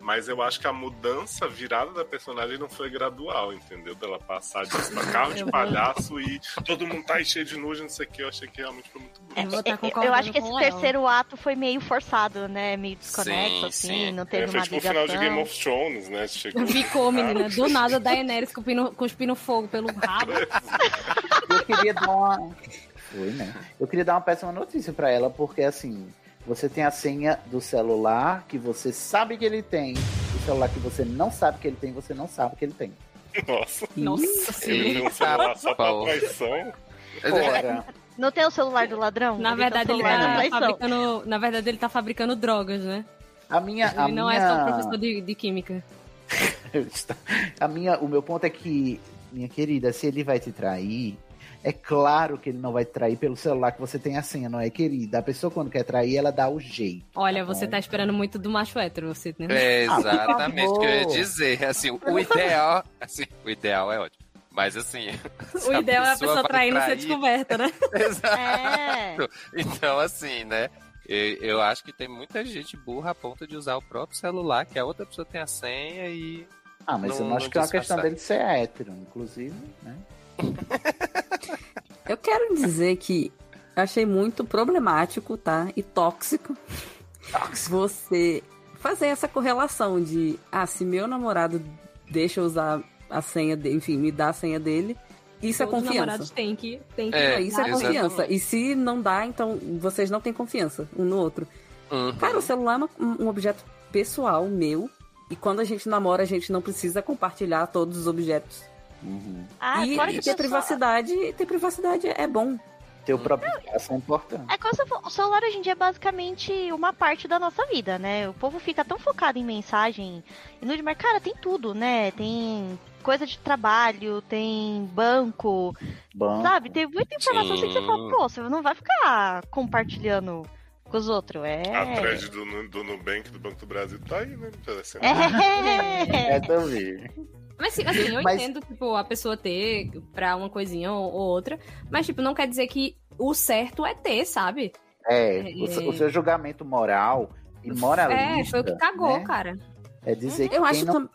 Mas eu acho que a mudança, a virada da personagem não foi gradual, entendeu? Dela passar pra carro de palhaço e todo mundo tá aí cheio de nude, não sei o que. Eu achei que realmente foi muito bonito. Eu vou estar É, Eu acho que esse terceiro ato foi meio forçado, né? Meio desconexo, Sim, assim, sim. não É, teve foi uma tipo o final de Game of Thrones, né? Chegou <laughs> Ficou, menina. Do <laughs> nada, Daenerys cuspindo, cuspindo fogo pelo rabo. Eu queria dar uma. Foi, né? Eu queria dar uma péssima notícia pra ela, porque assim, você tem a senha do celular que você sabe que ele tem. O celular que você não sabe que ele tem, você não sabe que ele tem. Nossa, Nossa ele um celular só pra traição. Fora. Não tem o celular do ladrão? Na Ele verdade, ele tá fabricando. Na verdade, ele tá fabricando drogas, né? A minha. A Ele não minha... é só professor de, de química. <laughs> a minha, o meu ponto é que, minha querida, se ele vai te trair, é claro que ele não vai trair pelo celular que você tem a senha, não é, querida? A pessoa, quando quer trair, ela dá o jeito. Olha, Tá você bom. tá esperando muito do macho hétero, você, né? É Ah, exatamente o que eu ia dizer. Assim, o ideal, assim, o ideal é ótimo. Mas assim, O <laughs> ideal é a pessoa trair no ser descoberta, né? <laughs> Exato. É. Então, assim, né? Eu, eu acho que tem muita gente burra a ponto de usar o próprio celular, que a outra pessoa tem a senha e. Ah, mas eu Não- não acho não que é uma questão dele ser hétero, inclusive, né? Eu quero dizer que achei muito problemático, tá? E tóxico. Você fazer essa correlação de, ah, se meu namorado deixa eu usar a senha dele, enfim, me dá a senha dele, isso é Todos os confiança. namorados têm que, têm que É, isso é exatamente. confiança. E se não dá, então vocês não têm confiança um no outro. Uhum. Cara, o celular é uma- um objeto pessoal meu. E quando a gente namora, a gente não precisa compartilhar todos os objetos. Uhum. Ah, e ter o privacidade, ter privacidade é bom. Ter o próprio espaço é importante. É coisa, o celular hoje em dia é basicamente uma parte da nossa vida, né? O povo fica tão focado em mensagem e nude, mas cara, tem tudo, né? Tem coisa de trabalho, tem banco, Bom, sabe? Tem muita informação assim que você Sim. fala, pô, você não vai ficar compartilhando com os outros. É. A thread do, do Nubank do Banco do Brasil tá aí, né? É. É também. Mas assim, eu Mas- entendo, tipo, a pessoa ter pra uma coisinha ou, ou outra, mas, tipo, não quer dizer que o certo é ter, sabe? É, É. o, seu- o seu julgamento moral e moralista. é, foi o que cagou, né, cara. É dizer que Eu quem, acho não, tam-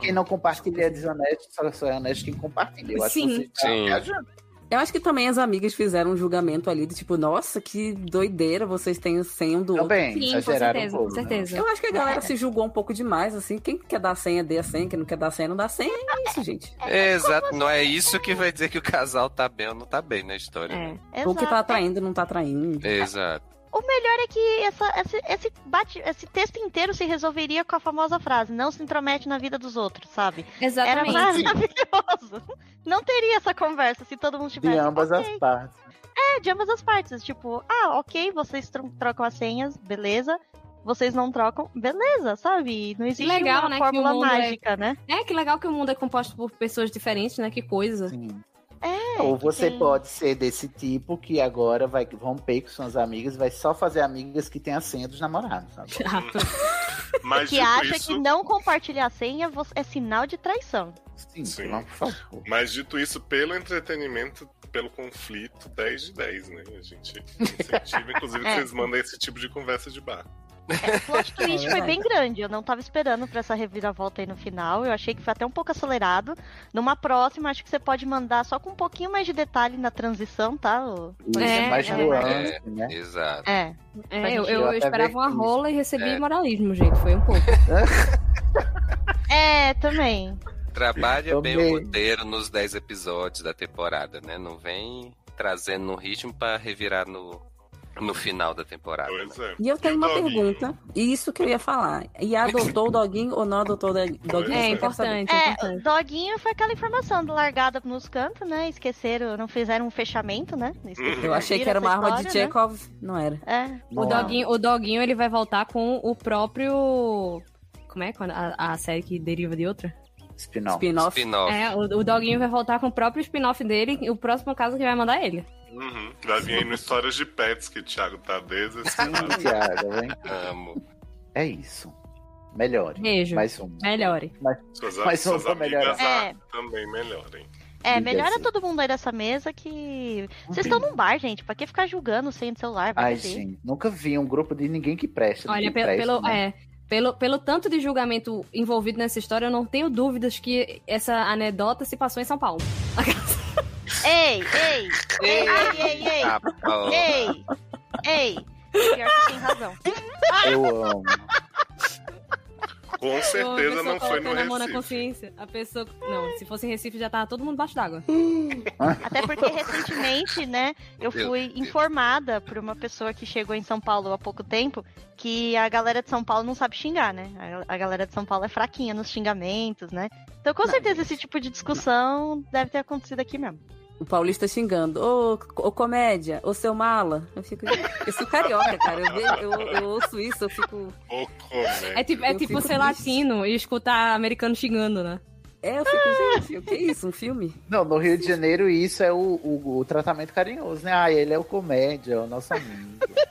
quem não compartilha é desonesto, só, só é honesto quem compartilha. Eu acho Sim. que você tá Sim. viajando. Eu acho que também as amigas fizeram um julgamento ali de tipo, nossa, que doideira, vocês têm o senha um do outro. Também, Sim, com certeza, um com pouco. né? certeza. Eu acho que a galera se julgou um pouco demais, assim. Quem quer dar senha, dê a senha. Quem não quer dar senha, não dá senha. É isso, gente. Exato, não é isso que vai dizer que o casal tá bem ou não tá bem na história. É. né? Ou que tá atraindo, não tá atraindo. Exato. O melhor é que essa- esse, esse, bate- esse texto inteiro se resolveria com a famosa frase: não se intromete na vida dos outros, sabe? Era Exatamente. maravilhoso. <laughs> Não teria essa conversa se todo mundo tivesse. De ambas ok. as partes. É, de ambas as partes. Tipo, ah, ok, vocês tro- trocam as senhas, beleza. Vocês não trocam, beleza, sabe? Não existe legal, uma né, fórmula é- mágica, né? É, que legal que o mundo é composto por pessoas diferentes, né? Que coisa. Sim. É, Ou que você tem- pode ser desse tipo que agora vai romper com suas amigas, vai só fazer amigas que tem a senha dos namorados, sabe? <laughs> <laughs> Mas Que acha isso, que não compartilhar a senha é sinal de traição. Sim, Sim. não, por favor. Mas dito isso, pelo entretenimento, pelo conflito, 10 de 10, né? A gente incentiva, inclusive, que <laughs> É. vocês mandem esse tipo de conversa de bar. O plot <laughs> twist É foi verdade. bem grande. Eu não tava esperando pra essa reviravolta aí no final. Eu achei que foi até um pouco acelerado. Numa próxima, acho que você pode mandar só com um pouquinho mais de detalhe na transição, tá? O- Isso, É, mais é. nuance, né? Exato. É. É, eu, eu, eu esperava uma rola e recebi É. moralismo, gente. Foi um pouco. <laughs> É, também. Trabalha bem o roteiro nos 10 episódios da temporada, né? Não vem trazendo no ritmo pra revirar no, no final da temporada. Pois né? é. E eu tenho o uma doguinho? pergunta. E isso que eu ia falar. E adotou o doguinho ou não adotou o doguinho? É saber. importante, é É, importante. doguinho foi aquela informação do largada nos cantos, né? Esqueceram, não fizeram um fechamento, né? Esqueceram Eu achei que era uma arma de Chekhov. Não era. né? É. O doguinho, o doguinho, ele vai voltar com o próprio... Como é quando a, a série que deriva de outra? Spin-off. Spin-off. Spin-off. É, o, o doguinho vai voltar com o próprio spin-off dele, e o próximo caso que vai mandar ele. Uhum. Vai vir aí no Histórias de Pets que o Thiago tá desesperado. Tiago, hein? Amo. É isso. Melhore. Beijo. Mais um. Melhore. Suas, Mas suas vamos melhorar. amigas É. também melhorem. É, melhora assim. todo mundo aí dessa mesa que. Vocês estão num bar, gente. Pra que ficar julgando sem celular? Vai Ai, gente, nunca vi um grupo de ninguém que presta. Olha, pelo, presta, pelo, né? é, pelo, pelo tanto de julgamento envolvido nessa história, eu não tenho dúvidas que essa anedota se passou em São Paulo. <laughs> Ei, ei! Ei, ei, ei, ei! Ei! Ei! Pior que tem razão. Eu amo. Com A certeza pessoa não foi no colocando a mão na Recife. consciência. A pessoa. Não, se fosse em Recife já tava todo mundo baixo d'água. <laughs> Até porque recentemente, né, eu fui informada por uma pessoa que chegou em São Paulo há pouco tempo que a galera de São Paulo não sabe xingar, né? A a galera de São Paulo é fraquinha nos xingamentos, né? Então, com certeza, esse tipo de discussão deve ter acontecido aqui mesmo. O paulista xingando. Ô, ô comédia, ô seu mala. Eu fico. Eu sou carioca, cara. Eu, vejo- eu, eu ouço isso, eu fico. Ô. É tipo, é Eu tipo fico ser latino e escutar americano xingando, né? É, eu fico, gente, o que é isso? Um filme? Não, no Rio de Janeiro isso é o, o, o tratamento carinhoso, né? Ah, ele é o comédia, é o nosso amigo. <laughs>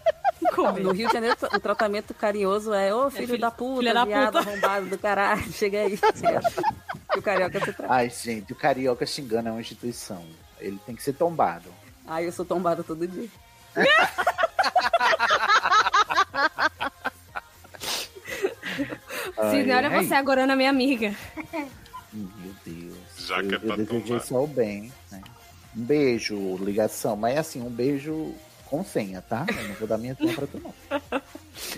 No Rio de Janeiro, o tratamento carinhoso é, ô filho, filho- da puta, da viado, puta." arrombado do caralho, chega aí. <laughs> O carioca se trata. Ai, gente, o carioca xingando é uma instituição. Ele tem que ser tombado. Ai, eu sou tombada todo dia. Sidney, olha é você agora na minha amiga. Meu Deus. Já que é eu, pra eu desejei só o bem, né? Um beijo, ligação, mas assim, um beijo com senha, tá? Eu não vou dar minha senha pra tu, não.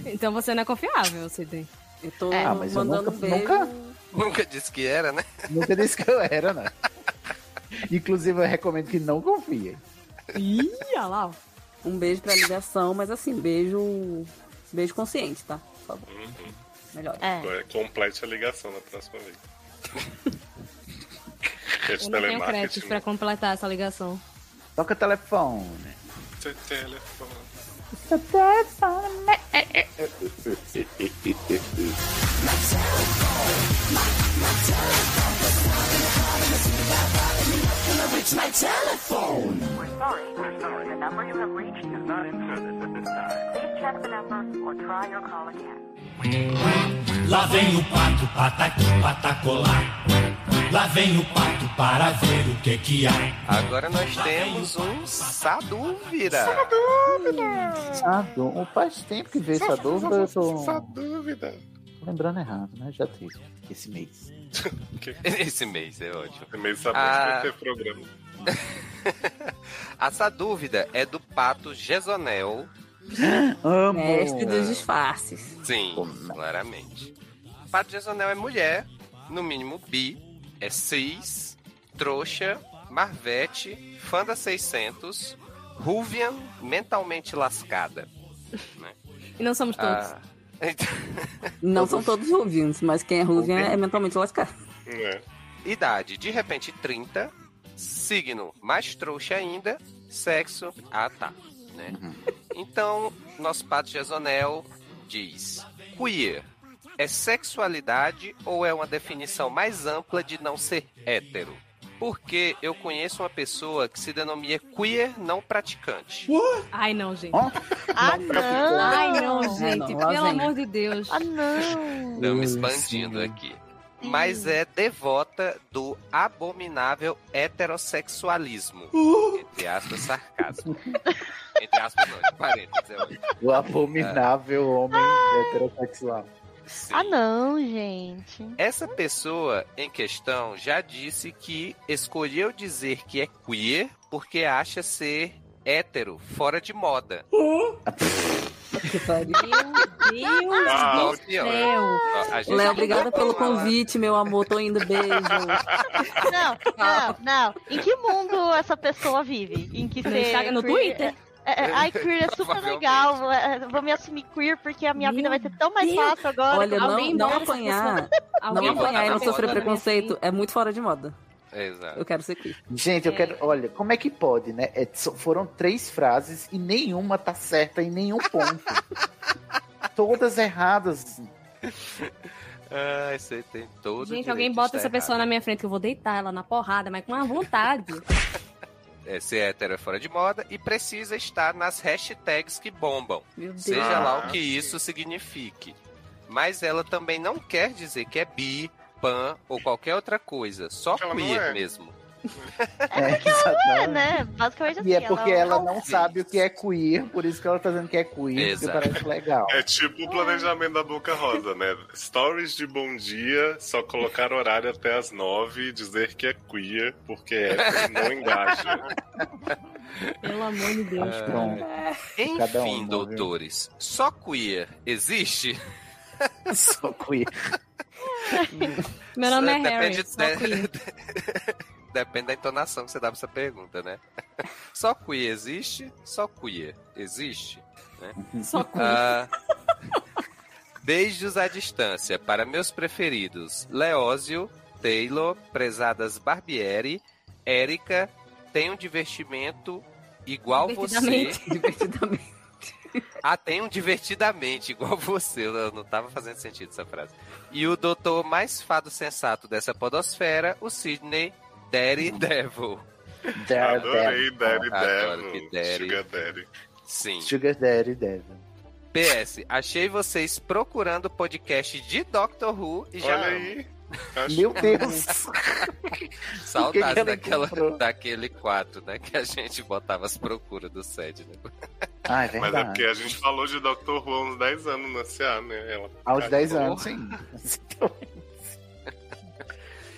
Então você não é confiável, Sidney. Eu tô É, Ah, mas eu mandando nunca- um beijo. nunca- Nunca disse que era, né? Nunca disse que eu era, né? Inclusive, eu recomendo que não confiem. Ih, olha lá. Um beijo pra ligação, mas assim, beijo. Beijo consciente, tá? Por favor. Uhum. Melhor. É. É, Complete a ligação na próxima vez. <laughs> Rede Eu não tenho créditos telemarketing. pra completar essa ligação. Toca telefone. Te- Telefone. <laughs> my telephone. We're sorry. We're sorry. The number you have reached is not in service at this time. Please check the number or try your call again. Lá vem o pato, pataqui, patacolar. Lá vem o pato para ver o que que há. Agora nós temos um Sadúvida. Sadu... Faz tempo que veio essa dúvida, lembrando errado, né? Já teve esse mês. <laughs> Esse mês é ótimo. É meio sabendo Ah. que vai ter programa. <laughs> Essa dúvida é do pato Gesonel. <gasps> Amo! Mestre dos disfarces. Sim, claramente. Pato Gesonel é mulher, no mínimo bi, é cis, trouxa, marvete, fã da 600, Ruvian, mentalmente lascada. E não somos todos. Ah, Não <laughs> são todos ruvians, mas quem é ruvian é mentalmente lascado. É. idade, de repente 30, signo mais trouxa ainda, sexo, ah tá, né? Então, nosso pato Gesonel diz: queer é sexualidade ou é uma definição mais ampla de não ser hétero? Porque eu conheço uma pessoa que se denomina queer não praticante. Ai, não, gente. Ó, Ah, não! Ai, não, gente. não, lá pelo vem. amor de Deus. Ah, não! Estamos Isso. expandindo aqui. Mas é devota do abominável heterossexualismo. Entre aspas, sarcasmo. Entre aspas, não, de parênteses. é ótimo. o abominável homem heterossexual. Sim. Ah, não, gente. Essa pessoa em questão já disse que escolheu dizer que é queer porque acha ser hétero fora de moda. Que pariu. Meu Deus Uau, do céu. Léo, obrigada pelo convite, meu amor. Tô indo, beijo. Não, não, não. Em que mundo essa pessoa vive? Em que No Instagram, no queer- Twitter. É, é, ai, queer é super legal. é, Vou me assumir queer porque a minha Meu vida vai ser tão mais Deus. fácil agora. Olha, não, não apanhar. Não apanhar e não sofrer preconceito é muito fora de moda. Exato. Eu quero ser queer. Gente, eu quero. Olha, como é que pode, né? É, foram três frases e nenhuma tá certa em nenhum ponto. <laughs> Todas erradas. Ai, você tem todo o Gente, alguém bota essa pessoa na errado. minha frente que eu vou deitar ela na porrada, mas com uma vontade. <laughs> É, ser hétero é fora de moda e precisa estar nas hashtags que bombam. Seja lá o Ah, que isso signifique. Mas ela também não quer dizer que é bi, pan ou qualquer outra coisa. Só Ela queer é. mesmo. É, É, exatamente. né? Basicamente assim. E é porque ela não talvez. sabe o que é queer, por isso que ela tá dizendo que é queer, Exato. porque parece legal. É tipo o planejamento da Boca Rosa, né? Stories de bom dia, só colocar horário até as nove e dizer que é queer, porque é não engaja. <laughs> Pelo amor de Deus. Ah, Pronto. Cada Enfim, um, doutores, só queer existe? <laughs> Só queer. Meu nome é Depende Harry. sou queen. <laughs> Depende da entonação que você dá pra essa pergunta, né? <laughs> Só queer existe? Só queer existe? Só queen. Ah, beijos à distância para meus preferidos Leózio, Taylor, prezadas Barbieri, Érica, tem um divertimento igual você. Divertidamente. <laughs> Divertidamente. Ah, tem um divertidamente igual você. Eu não tava fazendo sentido essa frase. E o doutor mais fado sensato dessa podosfera, o Sidney Daddy Devil. Adorei Daddy Adoro Devil. que Daddy. Sugar Daddy. Sim. Sugar Daddy Devil. PS, achei vocês procurando podcast de Doctor Who e já Olha aí. <laughs> Acho Meu Deus! <laughs> Saudades que que ela daquela, daquele quadro, né? Que a gente botava as procuras do SED, né? Ah, é Mas é verdade. porque a gente falou de Dr. Who há uns 10 anos no CA, né? Ela... Aos 10 Porra. anos, sim. <laughs>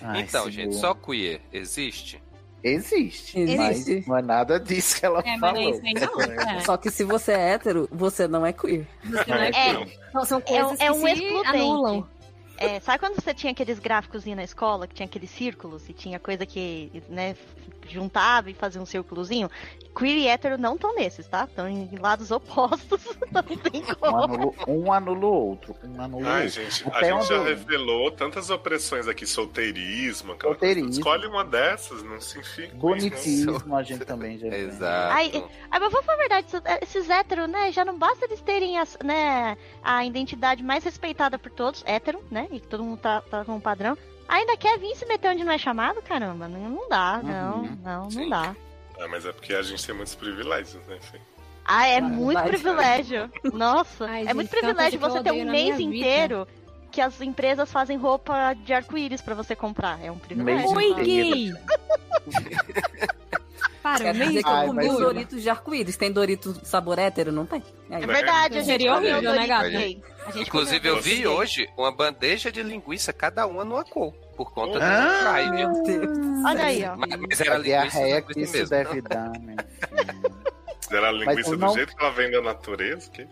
Ai, então, gente, bom. só queer existe? Existe, Existe. mas não é nada disso que ela É, mas não é falou. não. É. Só que se você é hétero, você não é queer. Você não é É. queen. Então, são É, um- coisas é que um se excludente. anulam. É, sabe quando você tinha aqueles gráficos na escola, que tinha aqueles círculos, e tinha coisa que, né, juntava e fazia um círculozinho? Queer e hétero não estão nesses, tá? Estão em lados opostos, <laughs> não tem Um como. anula, um anula o outro. Um anula o Ai, outro. gente, Até a gente já revelou tantas opressões aqui, solteirismo, aquela Solteirismo. coisa. Escolhe uma dessas, não se enfia com isso. Bonitismo a gente <laughs> também já viu. Exato. Ai, mas vamos falar a verdade, esses- esses héteros, né, já não basta eles terem as, né, a identidade mais respeitada por todos, hétero, né, e que todo mundo tá, tá com um padrão, Ainda quer vir se meter onde não é chamado? Caramba, não, não dá, não, Uhum. não, não Sim. dá. Ah, mas é porque a gente tem muitos privilégios, né, Fê? Ah, é Vai, muito vai. privilégio. Nossa, Ai, é gente, muito privilégio você ter um mês inteiro que as empresas fazem roupa de arco-íris pra você comprar. É um privilégio. Oi, gay! <laughs> Para, um mês dizer que eu comi Doritos de arco-íris. Tem Doritos sabor hétero? Não tem. Aí, É verdade, a gente Seria horrível, né, gente Inclusive, eu vi hoje uma bandeja de linguiça, cada uma numa cor, por conta do Ah! Pride. Meu Deus. Olha aí, ó. Mas, mas era A diarreia que isso mesmo. deve dar, <laughs> meu filho. Era a linguiça eu do não- jeito que ela vem da natureza, que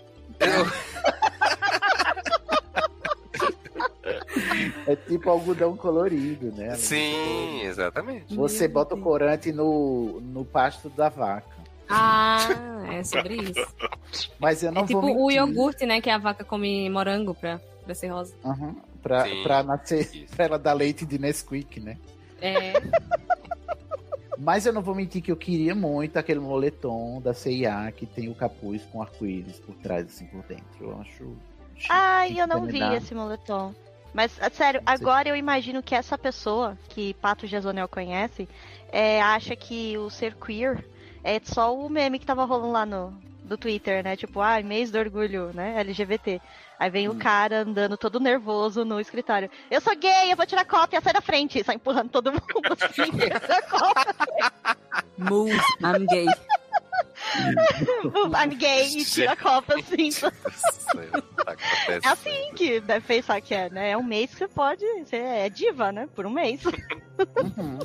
<laughs> É tipo algodão colorido, né? Sim, exatamente. Você Meu bota o corante no, no pasto da vaca. Ah, é sobre isso. Mas eu não é tipo vou o iogurte, né? Que a vaca come morango pra, pra ser rosa. Uhum, pra, Sim, pra nascer, isso. pra <laughs> ela dar leite de Nesquik, né? É. Mas eu não vou mentir que eu queria muito aquele moletom da C&A que tem o capuz com arco-íris por trás, assim, por dentro. Eu acho... Ai, eu não vi esse moletom. Mas, é sério, agora eu imagino que essa pessoa que Pato Gesonel conhece é, acha que o ser queer é só o meme que tava rolando lá no do Twitter, né? Tipo, ai, mês do orgulho, né? LGBT. Aí vem Hum. o cara andando todo nervoso no escritório. Eu sou gay, eu vou tirar cópia, sai da frente. Sai empurrando todo mundo <laughs> assim. Move, I'm gay. I'm gay e tira a cópia assim. É assim que deve pensar que é, né? É um mês que você pode. Você é diva, né? Por um mês. Uhum.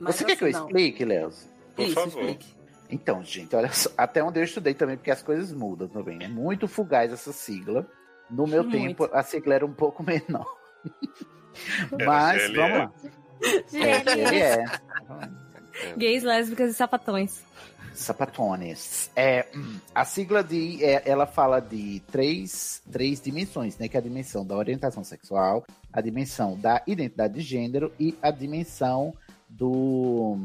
Você quer que eu assim, não. explique, Léo? Por Isso, favor. explique. Então, gente, olha só. Até onde eu estudei também, porque as coisas mudam também. É muito fugaz essa sigla. No meu Muito. tempo, a sigla era um pouco <laughs> menor. Mas, vamos lá. É, é. Gays, lésbicas e sapatões. Sapatones. É, a sigla de, é, ela fala de três, três dimensões, né? Que é a dimensão da orientação sexual, a dimensão da identidade de gênero e a dimensão do.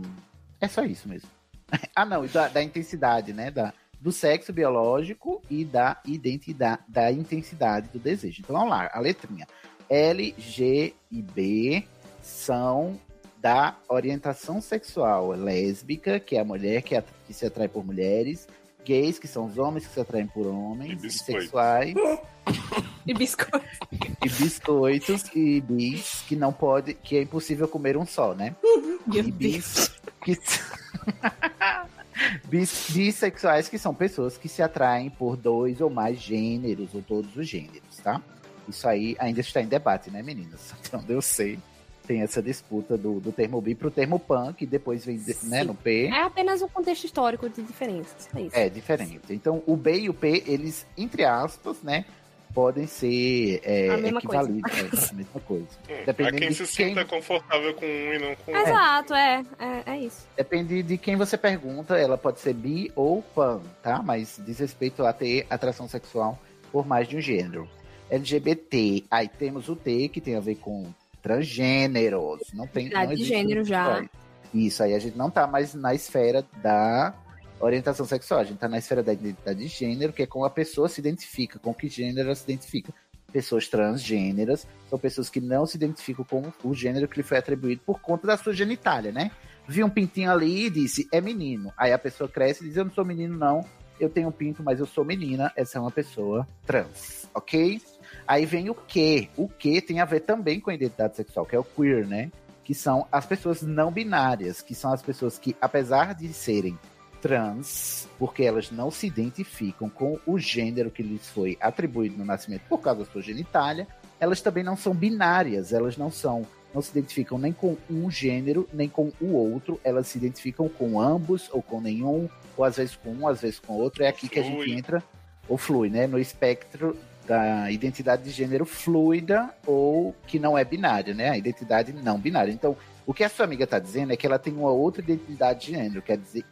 É só isso mesmo. <laughs> ah, não, da, da intensidade, né? Da, do sexo biológico e da identidade, da intensidade do desejo. Então vamos lá, a letrinha. L, G e B são da orientação sexual lésbica, que é a mulher que, at- que se atrai por mulheres, gays, que são os homens que se atraem por homens, bissexuais, E biscoito. <laughs> e biscoitos, e bis, que não pode, que é impossível comer um só, né? Meu e bis, que... <laughs> bis, bissexuais, que são pessoas que se atraem por dois ou mais gêneros, ou todos os gêneros, tá? Isso aí ainda está em debate, né, meninas? <laughs> Onde eu sei, tem essa disputa do, do termo bi pro termo pan, que depois vem né, no P. É apenas um contexto histórico de diferenças. É isso. É diferente. Então, o B e o P, eles, entre aspas, né, podem ser é, A mesma coisa. equivalentes. É, a <laughs> mesma coisa. Hum, Dependendo Há quem de se quem- sinta confortável com um e não com outro. Exato, é, é. É isso. Depende de quem você pergunta, ela pode ser bi ou pan, tá? Mas diz respeito a ter atração sexual por mais de um gênero. LGBT, aí temos o T, que tem a ver com transgêneros. Não tem Identidade não de gênero já. Isso, aí a gente não tá mais na esfera da orientação sexual, a gente tá na esfera da identidade de gênero, que é como a pessoa se identifica, com que gênero ela se identifica. Pessoas transgêneras são pessoas que não se identificam com o gênero que lhe foi atribuído por conta da sua genitália, né? Viu um pintinho ali e disse, é menino. Aí a pessoa cresce e diz, eu não sou menino, não. Eu tenho um pinto, mas eu sou menina. Essa é uma pessoa trans, ok? Aí vem o que. O que tem a ver também com a identidade sexual, que é o queer, né? Que são as pessoas não binárias, que são as pessoas que, apesar de serem trans, porque elas não se identificam com o gênero que lhes foi atribuído no nascimento por causa da sua genitália, elas também não são binárias, elas não são, não se identificam nem com um gênero, nem com o outro, elas se identificam com ambos ou com nenhum, ou às vezes com um, às vezes com outro. É aqui que a gente Flui. entra, ou flui, né, no espectro da identidade de gênero fluida ou que não é binária, né? A identidade não binária. Então, o que a sua amiga está dizendo é que ela tem uma outra identidade de gênero. Quer dizer,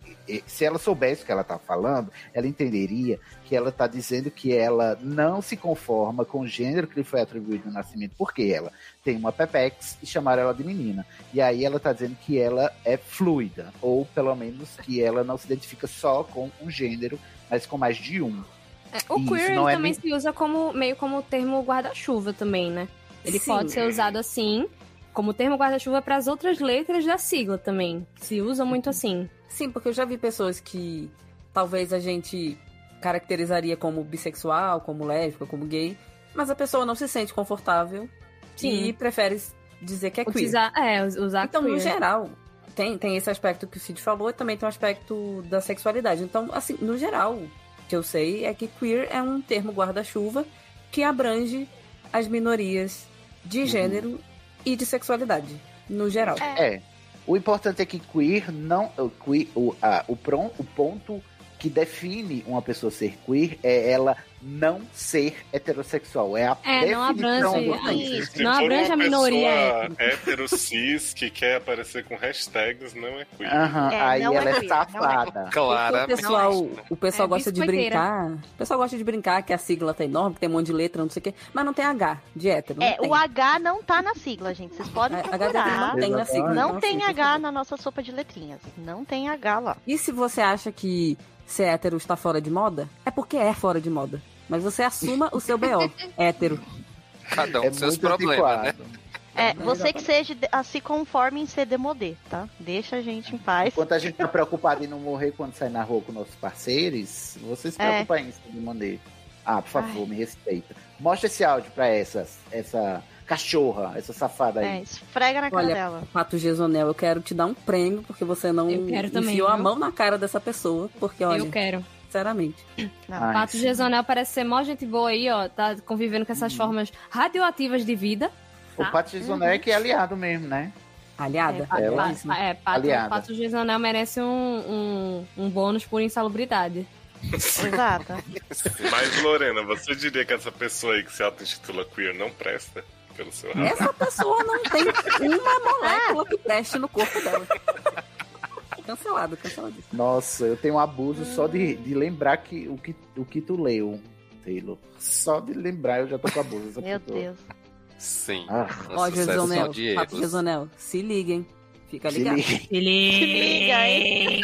se ela soubesse o que ela está falando, ela entenderia que ela está dizendo que ela não se conforma com o gênero que lhe foi atribuído no nascimento, porque ela tem uma pepex e chamaram ela de menina. E aí ela está dizendo que ela é fluida, ou pelo menos que ela não se identifica só com um gênero, mas com mais de um. É, o Isso, queer é também nem- se usa como meio como termo guarda-chuva também, né? Ele Sim. pode ser usado assim, como termo guarda-chuva para as outras letras da sigla também. Se usa muito assim. Sim, porque eu já vi pessoas que talvez a gente caracterizaria como bissexual, como lésbica, como gay, mas a pessoa não se sente confortável Sim. e prefere dizer que é queer. Utilizar, é, usar Então, no queer. geral, tem, tem esse aspecto que o Cid falou e também tem o aspecto da sexualidade. Então, assim, no geral, o que eu sei é que queer é um termo guarda-chuva que abrange as minorias de gênero e de sexualidade, no geral. É. O importante é que queer não. O, queer, o, a, o, pron- o ponto que define uma pessoa ser queer é ela não ser heterossexual. É a É, não definição abrange- do. Se Não abrange a minoria pessoa hétero cis que quer aparecer com hashtags, não é queer. Aham, É, aí não ela é é queer, não é. safada. Porque Claramente. o pessoal, o pessoal É gosta de brincar. O pessoal gosta de brincar que a sigla tá enorme, que tem um monte de letra, não sei o quê, mas não tem H de hétero. Não É, tem. o H não tá na sigla, gente. Vocês podem É, hétero procurar. não tem na sigla. Não então, tem assim, H na nossa sopa de letrinhas. Não tem H lá. E se você acha que ser hétero está fora de moda, é porque é fora de moda. Mas você assuma o seu BO, <laughs> hétero. Cada um É seus problemas, né? É, você que seja, ah, se conforme em ser demodê, tá? Deixa a gente em paz. Enquanto a gente tá preocupado em não morrer quando sai na rua com nossos parceiros, você se É. preocupa em se maneira. Ah, por favor, me respeita. Mostra esse áudio pra essa, essa cachorra, essa safada aí. É, esfrega na cara Olha, dela. Pato Gesonel, eu quero te dar um prêmio porque você não Eu quero também, enfiou a mão na cara dessa pessoa. Porque, olha, Eu quero. Sinceramente. Não. Pato. Gesonel parece ser mó gente boa aí, ó. Tá convivendo com essas formas radioativas de vida. O Pato Gisonel é que é aliado mesmo, né? Aliada. Pa- Ela- pa- é, Pato, Aliada. Pato Gesonel merece um, um, um bônus por insalubridade. <laughs> Exato. Mas, Lorena, você diria que essa pessoa aí que se auto-intitula queer não presta pelo seu rabo? Essa pessoa não tem uma molécula que preste no corpo dela. <laughs> Cancelado, canceladíssimo. Nossa, eu tenho um abuso só de, de lembrar que o, que o que tu leu, Taylor. Só de lembrar eu já tô com abuso Meu pessoa. Deus. Sim. Ah, Uma Ó, Gesonel, de. Gesonel, se liguem. Fica se ligado. liga. Se liga, hein?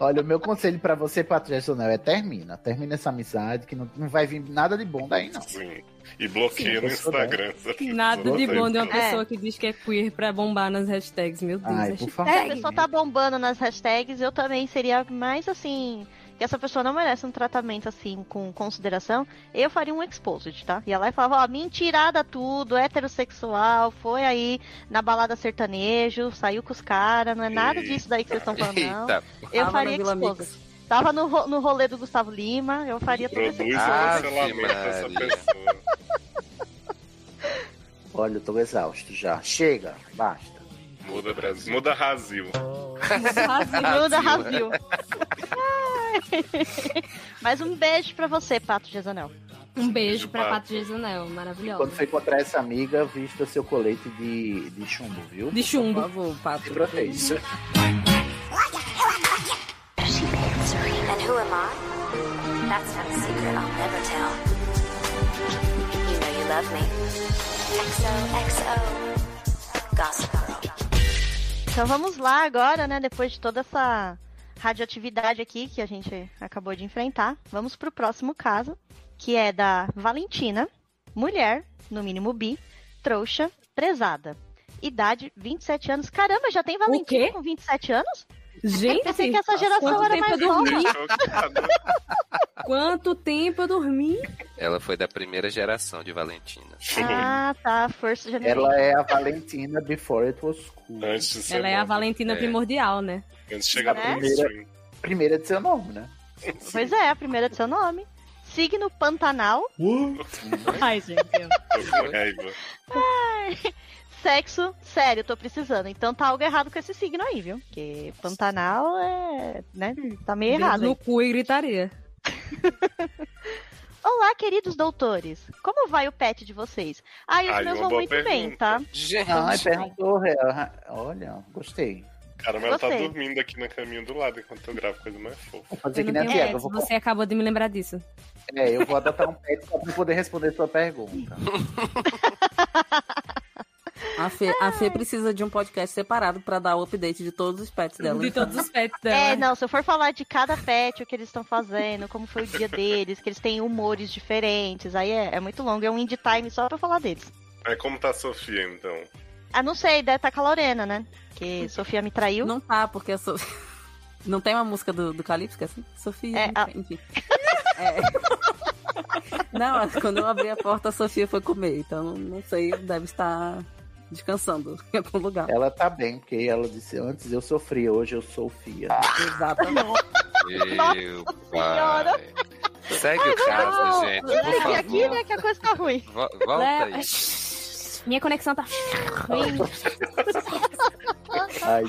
Olha, o meu conselho pra você, Pato Gisonel, é termina. Termina essa amizade, que não, não vai vir nada de bom daí, não. Sim. E bloqueia Sim, no Instagram. pessoa. Nada de bom de uma É. pessoa que diz que é queer pra bombar nas hashtags. Meu Deus. Ai, hashtag. favor. Se a pessoa tá bombando nas hashtags, eu também seria mais assim. Que essa pessoa não merece um tratamento assim, com consideração. Eu faria um exposed, tá? Ia lá e falava, ó, mentirada tudo, heterossexual, foi aí na balada sertanejo, saiu com os caras, não é nada Eita. disso daí que vocês estão falando, não. Eita, Eu Tava faria. Mix. Tava no, ro- no rolê do Gustavo Lima, eu faria tudo isso. Olha, eu tô exausto já. Chega, basta. Muda Brasil. Muda Brasil. Muda Ravil. Mas um beijo pra você, Pato Gesonel. Um beijo pra Pato. Gesonel. Maravilhosa. Quando você encontrar essa amiga, vista seu colete de, de chumbo, viu? De Por chumbo. favor, Pato. Se proteja. And who am I? That's not a secret I'll never tell. You know you love me. XOXO. Gossip Girl. Então vamos lá agora, né? Depois de toda essa radioatividade aqui que a gente acabou de enfrentar, vamos pro próximo caso, que é da Valentina, mulher, no mínimo bi, trouxa, prezada. Idade 27 anos. Caramba, já tem Valentina com 27 anos? Gente, Pensei que essa geração quanto era tempo mais eu nova. Chocado. <laughs> Quanto tempo eu dormi? ela foi da primeira geração de Valentina. Ah, tá. Força de Ela é a Valentina before it was cool. Antes de ser Ela é a. Valentina É. primordial, né? Antes de chegar Né? mainstream. Primeira de seu nome, né? Pois é, a primeira de seu nome. Signo Pantanal. <laughs> Ai, gente. Com raiva. Sexo, sério, tô precisando. Então tá algo errado com esse signo aí, viu? Porque Pantanal é. né? Tá meio Dedo errado. no aí. cu e gritaria. <laughs> Olá, queridos doutores. Como vai o pet de vocês? Ai, os Ai, meus vão muito bem, pergunta. tá? Gente, Ai, perguntou. Olha, gostei. Cara, mas ela tá Gostei. dormindo aqui na caminho do lado enquanto eu gravo coisa mais fofa. Vou fazer Eu que nem a Tiago. Eu vou, Você acabou de me lembrar disso. é, eu vou adotar um pet só pra poder responder sua pergunta. <laughs> A Fê, a Fê precisa de um podcast separado pra dar o update de todos os pets dela. De todos os pets É, dela. não, se eu for falar de cada pet, o que eles estão fazendo, como foi o dia deles, que eles têm humores diferentes, aí é, é muito longo, é um indie time só pra falar deles. Mas como tá a Sofia, então? Ah, não sei, deve estar com a Lorena, né? Que Sofia me traiu. Não tá, porque a Sofia. <laughs> Não tem uma música do, do Calypso que é assim? Sofia, É, a- enfim. É. <laughs> Não, quando eu abri a porta, a Sofia foi comer. Então, não sei, deve estar descansando <laughs> em algum lugar. Ela tá bem, porque ela disse antes eu sofria, hoje eu sou Fia. Exatamente. Meu pai. Segue o caso, gente. Por Aqui, favor. aqui, né? Que a coisa tá ruim. Vo- Volta aí. Minha conexão tá ruim. Ai,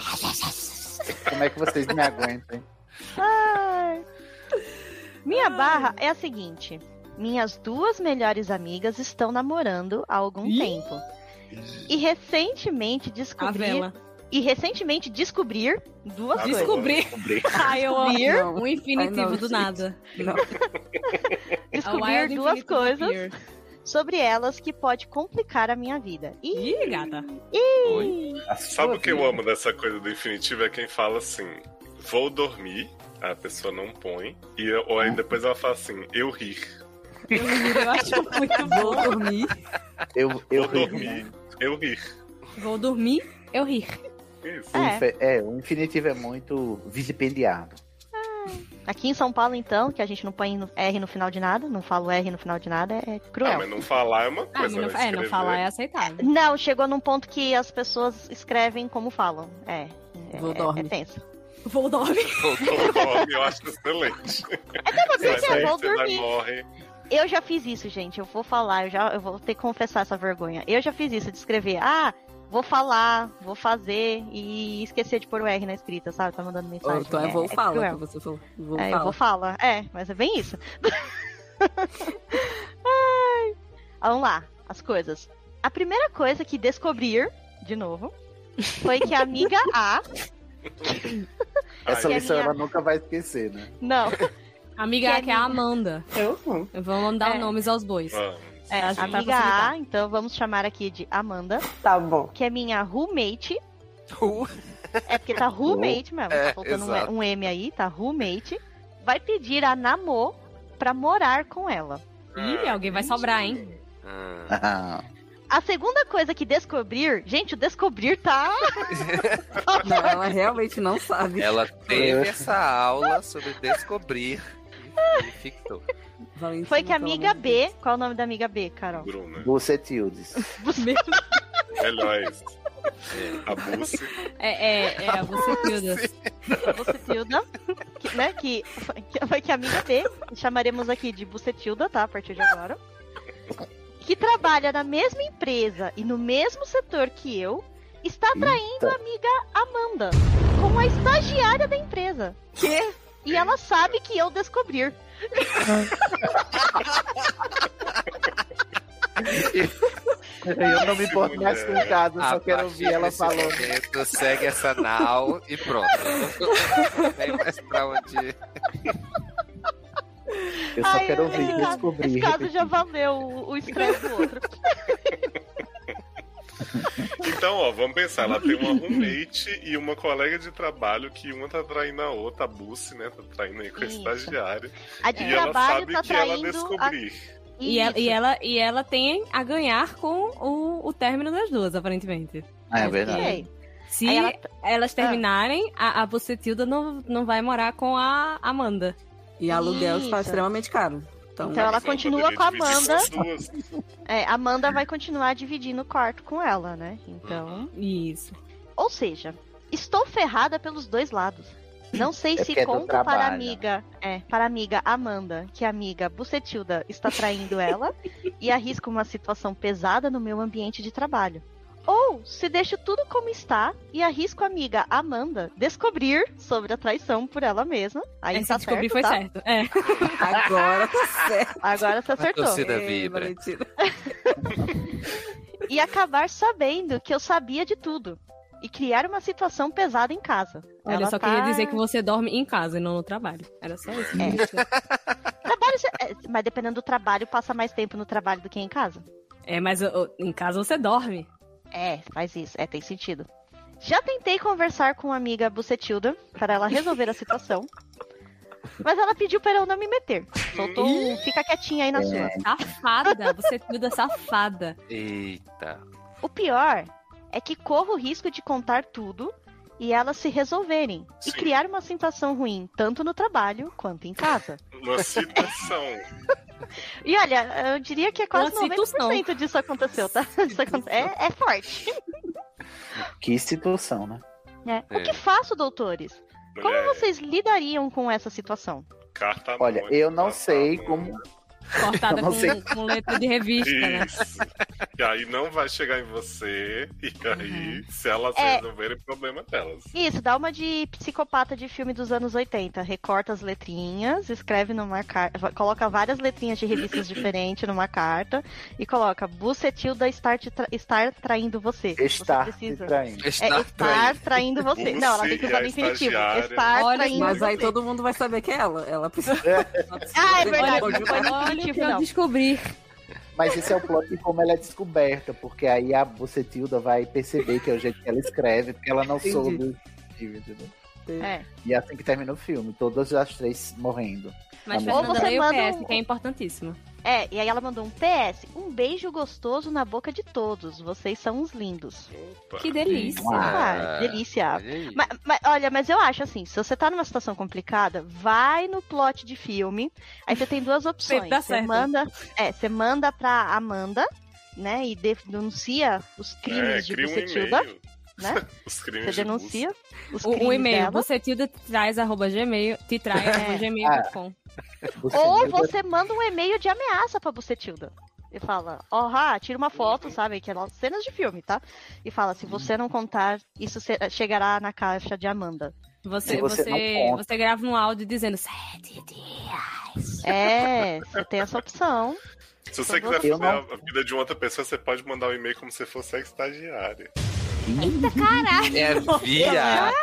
como é que vocês me aguentam? Ai. Minha barra é a seguinte: minhas duas melhores amigas estão namorando há algum tempo. E recentemente A descobri. vela. E recentemente descobrir duas Ah, coisas. Descobri. <laughs> Ai, eu amo. Descobrir. Não. Um infinitivo Ai, não, do gente. nada. Não. <laughs> A Descobrir duas coisas sobre elas que pode complicar a minha vida. E Ih, gata. Oi. A Sabe o que eu amo dessa coisa do infinitivo? É quem fala assim, vou dormir, a pessoa não põe, e, ou aí depois ela fala assim, eu rir. Eu, eu acho muito Vou bom. dormir. Eu, eu vou ri. dormir, eu rir. Vou dormir, eu rir. Isso. O É. é, o infinitivo é muito vicipendiado. aqui em São Paulo, então, que a gente não põe no- R no final de nada, não falo R no final de nada, é Ah, cruel. mas não falar é uma Ah, coisa, mas não, né? é, não falar é aceitável. Não, chegou num ponto que as pessoas escrevem como falam. É. é Vou é, dormir. é tenso. Vou dormir. O nome, eu acho excelente. Até você Mas que é, aí vou você vai dormir. morre. Eu já fiz isso, gente. Eu vou falar, eu, já, eu vou ter que confessar essa vergonha. Eu já fiz isso, de escrever, ah, vou falar, vou fazer e esquecer de pôr o R na escrita, sabe? Tá mandando Ou mensagem. então é vou é fala, que cruel. você falou. Vou É, eu fala. vou falar. É, mas é bem isso. <laughs> Ai. Vamos lá, as coisas. A primeira coisa que descobrir, de novo, foi que a amiga A. Essa lição minha- ela nunca vai esquecer, né? Não, <laughs> Amiga, Que que é a? Amanda. Eu não. Vamos dar É. nomes aos bois. Ah, é, a amiga. A, então vamos chamar aqui de Amanda, Tá bom. que é minha roommate. É porque tá roommate mesmo, É, tá faltando um, um M aí, tá roommate. Vai pedir a Namô pra morar com ela. Ih, alguém vai sobrar, hein? Ah, A segunda coisa que descobrir, gente, o descobrir tá. <laughs> Não, ela realmente não sabe. Ela teve essa aula sobre descobrir e <laughs> fictou. Valentina, Foi que a pelo amiga B. Qual é o nome da amiga B, Carol? Bruna. Bucetildes. Melhor isso. A Bussi. É, é, é, você, Tilda. Bucetilda, que, né? Que que foi que a amiga B, chamaremos aqui de Bucetilda, tá? A partir de agora. Que trabalha na mesma empresa e no mesmo setor que eu, está traindo a amiga Amanda com a estagiária da empresa. Quê? E ela sabe que eu descobrir. Eu não me importo mais com o caso, eu só quero ouvir ela falando. momento, segue essa nau e pronto. Não tem mais pra onde. Eu só Ai, quero esse ouvir caso- descobrir. Esse caso já valeu o, o estresse do outro. Então, ó, vamos pensar. Ela tem uma roommate e uma colega de trabalho que uma tá traindo a outra, a Bussi, né? Tá traindo aí com a Isso. estagiária. A de E ela trabalho sabe tá que ela traindo a... descobrir. E ela, e, ela, e ela tem a ganhar com o, o término das duas, aparentemente. Ah, é verdade. Se ela- elas terminarem, a, a Bucetilda não, não vai morar com a Amanda. E aluguel está Isso. extremamente caro. Então, Então ela continua com a Amanda. É, Amanda vai continuar dividindo o quarto com ela, né? Então. Isso. Ou seja, estou ferrada pelos dois lados. Não sei É se é conto para a amiga, é, para a amiga Amanda, que a amiga Bucetilda está traindo ela e arrisco uma situação pesada no meu ambiente de trabalho. Ou se deixo tudo como está e arrisco a amiga Amanda descobrir sobre a traição por ela mesma. Aí Esse tá descobrir certo, foi tá? certo. É. <laughs> agora tá certo. Agora você acertou. torcida Ei, vibra. Valentina. E acabar sabendo que eu sabia de tudo. E criar uma situação pesada em casa. Olha, Ela eu só tá- queria dizer que você dorme em casa e não no trabalho. Era só isso. <laughs> Trabalho, você- é, mas dependendo do trabalho, passa mais tempo no trabalho do que em casa. É, mas em casa você dorme. É, faz isso. É, tem sentido. Já tentei conversar com a amiga Bucetilda para ela resolver a situação. Mas ela pediu para eu não me meter. Soltou um fica quietinha aí na sua. Safada, você tudo safada. Eita. O pior é que corro o risco de contar tudo e elas se resolverem e Sim. criar uma situação ruim, tanto no trabalho quanto em casa. Uma situação. <laughs> E olha, eu diria que é quase Uma 90% disso aconteceu, tá? <laughs> Isso é, é forte. Que situação, né? É. É. O que faço, doutores? Como Mulher, vocês lidariam com essa situação? carta Olha, anônima, eu não sei anônima. como. Cortada com, sei. com letra de revista, né? <laughs> E aí não vai chegar em você. E aí, se elas É. resolverem, problema delas. Isso, dá uma de psicopata de filme dos anos 80. Recorta as letrinhas, escreve numa carta, coloca várias letrinhas de revistas <coughs> diferentes numa carta e coloca Bucetilda estar, tra- estar traindo você. Estar você precisa. traindo. É estar traindo você. Buce Não, ela tem que usar é no infinitivo. estagiária. Estar Olha, traindo Mas aí você. todo mundo vai saber que é ela. Ela precisa. <laughs> Ah, é verdade. Olha, Não foi no olha o que infinitivo, eu não. descobri. Mas esse é o plot de como ela é descoberta, porque aí a Bucetilda vai perceber que é o jeito que ela escreve, porque ela não Entendi. soube. entendeu? É. E é assim que termina o filme, todas as três morrendo. Mas Fernanda você o manda PS, um- que é importantíssimo. É, e aí ela mandou um PS. Um beijo gostoso na boca de todos. Vocês são uns lindos. Opa. Que delícia. Ah, delícia. Olha aí. Mas, mas, olha, mas eu acho assim, se você tá numa situação complicada, vai no plot de filme. Aí você tem duas <laughs> opções. Dá Você certo. manda, é, você manda pra Amanda, né, e denuncia os crimes É, de um Bucetilda, e-mail. Né? <laughs> Os crimes Você de denuncia os O, crimes o e-mail, dela. bucetilda traz arroba gmail, te traz <laughs> arroba gmail.com. Ou você manda um e-mail de ameaça pra Bucetilda. E fala, ó, ah, tira uma foto, sabe? Que é cenas de filme, tá? E fala, se você não contar, isso se- chegará na caixa de Amanda. Você, Se você você, você, grava um áudio dizendo sete dias. É, você tem essa opção. Se você Então quiser você- fazer não- a vida de uma outra pessoa, você pode mandar um e-mail como se fosse a estagiária. É viado.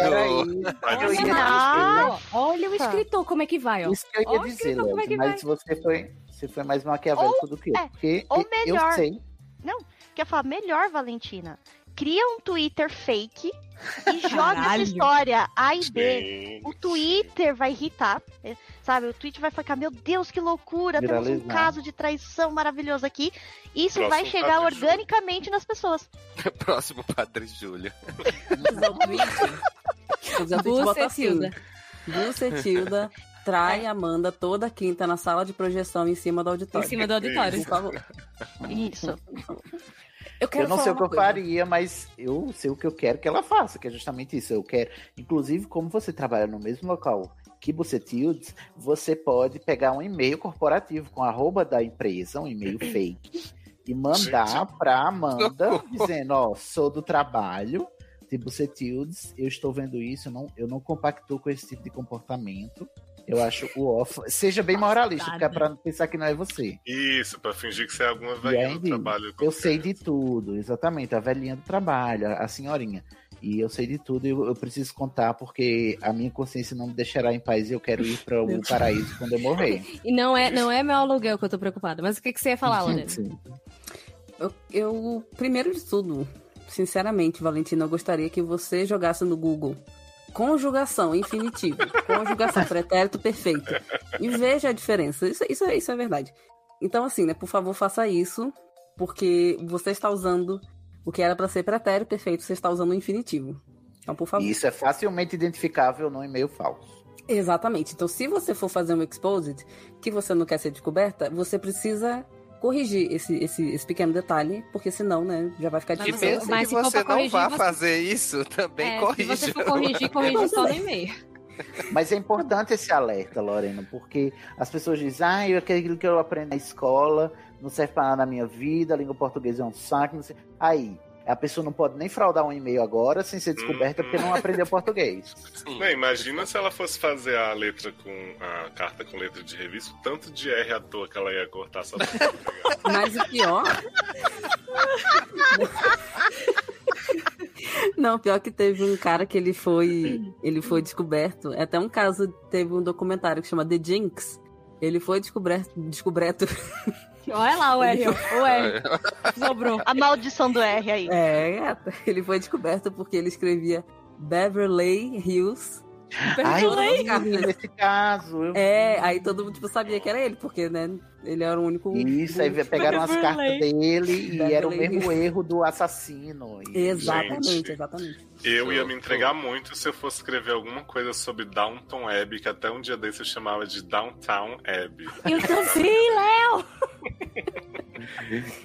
Eu assim, ia Ah, dizer, Olha o escritor, como é que vai, ó. Isso que eu ia Ó, dizer, como é Léo, que mas vai? você foi, você foi mais maquiavélico do que eu. é, porque ou eu- melhor. eu sei. Quer falar, melhor, Valentina, cria um Twitter fake e <laughs> joga essa história A e B. O Twitter vai irritar, eh, sabe? O Twitter vai ficar, meu Deus, que loucura, temos um Viralizar. caso de traição maravilhoso aqui. Isso Próximo vai chegar Padre Júlio. organicamente nas pessoas. <laughs> Próximo Padre Júlio. Bucetilda. Bucetilda trai Amanda toda quinta na sala de projeção em cima do Em auditório. cima do auditório. Por favor. Isso. <laughs> Eu quero Eu não sei o que eu coisa. faria, mas eu sei o que eu quero que ela faça, que é justamente isso. Eu quero, inclusive, como você trabalha no mesmo local que você Tildes, você pode pegar um e-mail corporativo com a arroba da empresa, um e-mail <clears throat> fake, e mandar pra Amanda dizendo, ó, sou do trabalho de Bucetildes, eu estou vendo isso, eu não, eu não compactuo com esse tipo de comportamento. Eu acho o off. Seja bem moralista, porque é pra pensar que não é você. Isso, pra fingir que você é alguma velhinha aí, do trabalho. Eu sei de tudo, exatamente. A velhinha do trabalho, a a senhorinha. E eu sei de tudo e eu, eu preciso contar porque a minha consciência não me deixará em paz e eu quero ir para o paraíso quando eu morrer. E não é, não é meu aluguel que eu tô preocupada. Mas o que, que você ia falar, Lorena? Sim. Eu, eu, primeiro de tudo, sinceramente, Valentina, eu gostaria que você jogasse no Google conjugação infinitivo, conjugação pretérito perfeito. E veja a diferença. Isso, isso, é- isso é verdade. Então, assim, né, por favor, faça isso, porque você está usando o que era para ser pretérito perfeito, você está usando o infinitivo. Então, por favor. Isso é facilmente identificável no e-mail falso. Exatamente. Então, se você for fazer um exposed que você não quer ser descoberta, você precisa corrigir esse, esse, esse pequeno detalhe, porque senão, né, já vai ficar E difícil. mesmo mas que se você não vá você- fazer isso, também É, corrija. se você for corrigir, corrige só no e-mail. <laughs> Mas é importante esse alerta, Lorena, porque as pessoas dizem, ah, eu- aquilo que eu aprendo na escola não serve para nada na minha vida, a língua portuguesa é um saco, não sei. Aí, a pessoa não pode nem fraudar um e-mail agora sem ser descoberta porque não aprendeu português. <laughs> Não, imagina se ela fosse fazer a letra com a carta com letra de revista, tanto de R à toa que ela ia cortar só pra <laughs> pegar. Mas o pior. Não, pior que teve um cara que ele foi, ele foi descoberto. É Até um caso, teve um documentário que chama The Jinx. Ele foi descoberto, descoberto. <laughs> Olha lá o R, o R. <laughs> Sobrou. A maldição do R aí. É, ele foi descoberto porque ele escrevia Beverly Hills Ai, eu não nesse caso. Eu... É, aí todo mundo tipo, sabia que era ele, porque, né, ele era o único... Isso, aí pegaram as cartas dele e era o mesmo erro do assassino. E- Exatamente, Gente. exatamente. Eu ia me entregar muito se eu fosse escrever alguma coisa sobre Downton Abbey, que até um dia desse eu chamava de Downtown Abbey. Eu também, Léo! <laughs>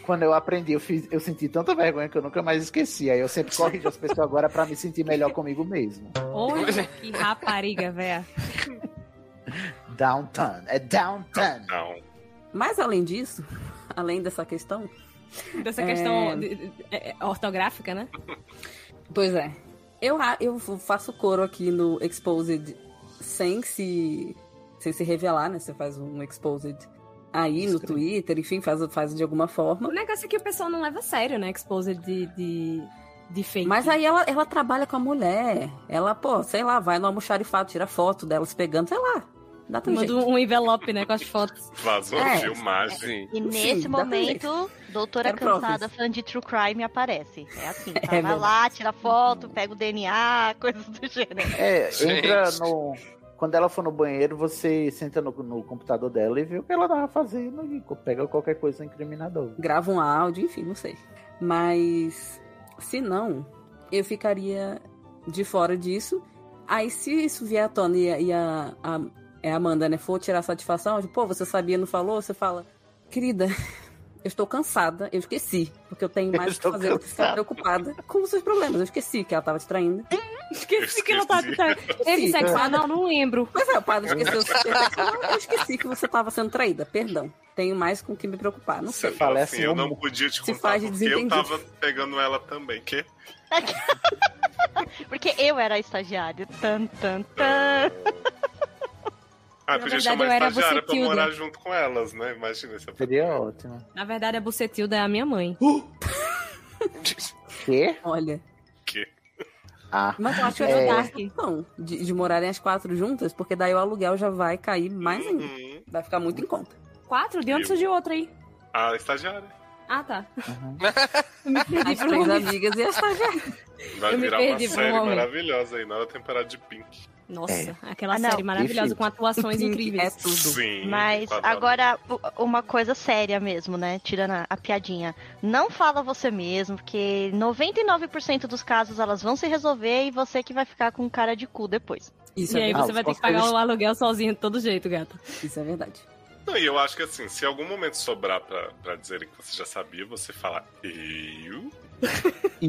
Quando eu aprendi, eu, fiz, eu senti tanta vergonha que eu nunca mais esqueci. Aí eu sempre corrijo as pessoas agora pra me sentir melhor comigo mesmo. Olha que rapariga, véia. Downtown. É downtown. Não. Mas além disso, além dessa questão, Dessa É. questão de- de- é, ortográfica, né? Pois é. Eu, a- eu faço coro aqui no Exposed sem se, sem se revelar, né? Você faz um Exposed aí no Twitter, enfim, faz, faz de alguma O forma. negócio é que o pessoal não leva a sério, né? Exposed de, de, de fake. Mas aí ela, ela trabalha com a mulher. Ela, pô, sei lá, vai no almoxarifado, tira foto delas pegando, sei lá. Dá Manda jeito. um envelope, né, com as fotos. <laughs> Vazou a É. filmagem. E Sim, nesse pra momento, doutora Quero cansada, provas. fã de True Crime, aparece. É assim, <laughs> tá? É vai verdade. lá, tira foto, pega o DNA, <laughs> coisas do gênero. É, entra Gente. no. Quando ela for no banheiro, você senta no, no computador dela e vê o que ela tava fazendo e pega qualquer coisa incriminador. grava um áudio, enfim, não sei. Mas se não, eu ficaria de fora disso. Aí se isso vier à tona e, a- a, é a Amanda, né, for tirar satisfação, de, pô, você sabia, não falou, você fala, querida, eu estou cansada, eu esqueci, porque eu tenho mais o que estou fazer do que ficar preocupada com os seus problemas. Eu esqueci que ela estava te traindo. Esqueci que ela tava Esqueci. traindo. Ele disse, ah, não, não lembro. Mas é, o padre esqueceu. eu esqueci que você estava sendo traída, perdão. Tenho mais com o que me preocupar, não Você sei. fala fala assim, assim, eu não podia te Se contar porque eu desentendido. tava pegando ela também. Que? <laughs> Porque eu era a estagiária. Tan, tan, tan. Ah, Na podia verdade, chamar eu era estagiária pra morar junto com elas, né? Imagina essa Seria ótimo. Na verdade, a Bucetilda é a minha mãe. Quê? Olha. Que? Ah, Mas eu acho que É. uma questão de, de morarem as quatro juntas, porque daí o aluguel já vai cair mais ainda. Uhum. Vai ficar muito em conta. Quatro? De onde Eu. surgiu outra aí? A estagiária. Ah, tá. Uhum. <laughs> Eu me perdi As três momento. amigas e a estagiária. Vai Eu virar uma um série maravilhosa aí, nova temporada de Pink. Nossa, É. aquela Ah, série maravilhosa com atuações <laughs> É incríveis. tudo. Sim. Mas quadrado. agora, uma coisa séria mesmo, né? Tirando a, a piadinha. Não fala você mesmo, porque 99% dos casos elas vão se resolver e você que vai ficar com cara de cu depois. Isso, E é aí verdade. você vai ter que pagar o aluguel sozinho de todo jeito, gata. Isso é verdade. Não, e eu acho que assim, se em algum momento sobrar pra, pra dizerem que você já sabia, você fala, eu? <laughs>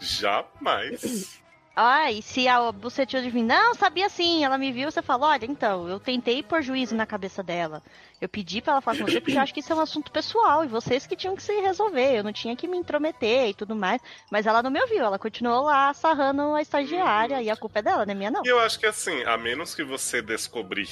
Jamais. Ah, e se a Bucetilda vir, não, sabia sim, ela me viu, você fala, olha, então, eu tentei pôr juízo na cabeça dela. Eu pedi pra ela falar com você, porque eu acho que isso é um assunto pessoal, e vocês que tinham que se resolver, eu não tinha que me intrometer e tudo mais. Mas ela não me ouviu, ela continuou lá sarrando a estagiária, e a culpa é dela, não é minha não. E eu acho que assim, a menos que você descobrir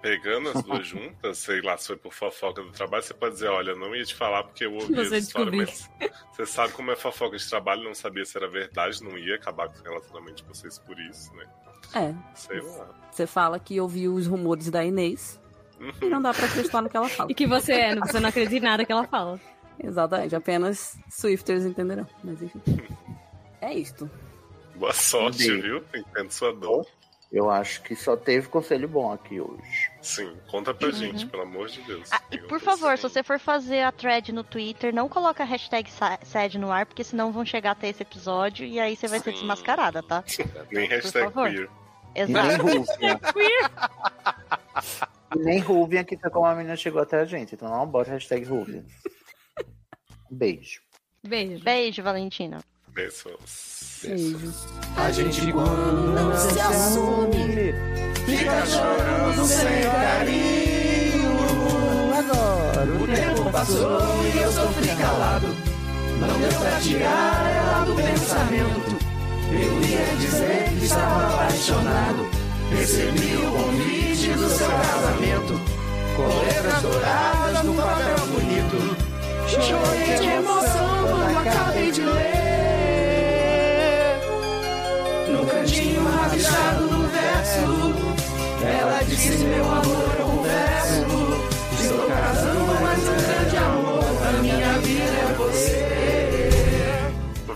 pegando as duas <laughs> juntas, sei lá, se foi por fofoca do trabalho, você pode dizer, olha, não ia te falar porque eu ouvi essa história, mas você sabe como é fofoca de trabalho, não sabia se era verdade, não ia acabar com o relacionamento de vocês por isso, né? É. Sei lá. Você fala que ouviu os rumores da Inês e não dá pra acreditar no que ela fala. E que você é, você não acredita em nada que ela fala. Exatamente. Apenas Swifters entenderão. Mas enfim. <laughs> É isto. Boa sorte, Entendi. viu? Entendo sua dor. eu acho que só teve conselho bom aqui hoje. Sim, conta pra gente, pelo amor de Deus. Ah, e por favor, se você for fazer a thread no Twitter, não coloca a hashtag sa- sede no ar, porque senão vão chegar até esse episódio e aí você vai ser Sim. desmascarada, tá? <laughs> Nem hashtag favor. queer. Nem Exato. Ruvian. e nem Ruvian, que foi como a menina chegou até a gente. Então não bota hashtag Ruvian. Beijo. Beijo. Beijo, Valentina. Beijos. Beijos. A gente quando não se assume Fica chorando sem carinho. Agora. O tempo passou e eu sofri calado. Não deu pra tirar ela do pensamento. Eu ia dizer que estava apaixonado. Recebi o convite do seu casamento. Com letras douradas no papel bonito. Chorei de emoção quando acabei de ler. No cantinho rabiscado do verso. Ela disse: Meu amor, eu confesso. Estou casando, mas um grande amor. A minha vida é você.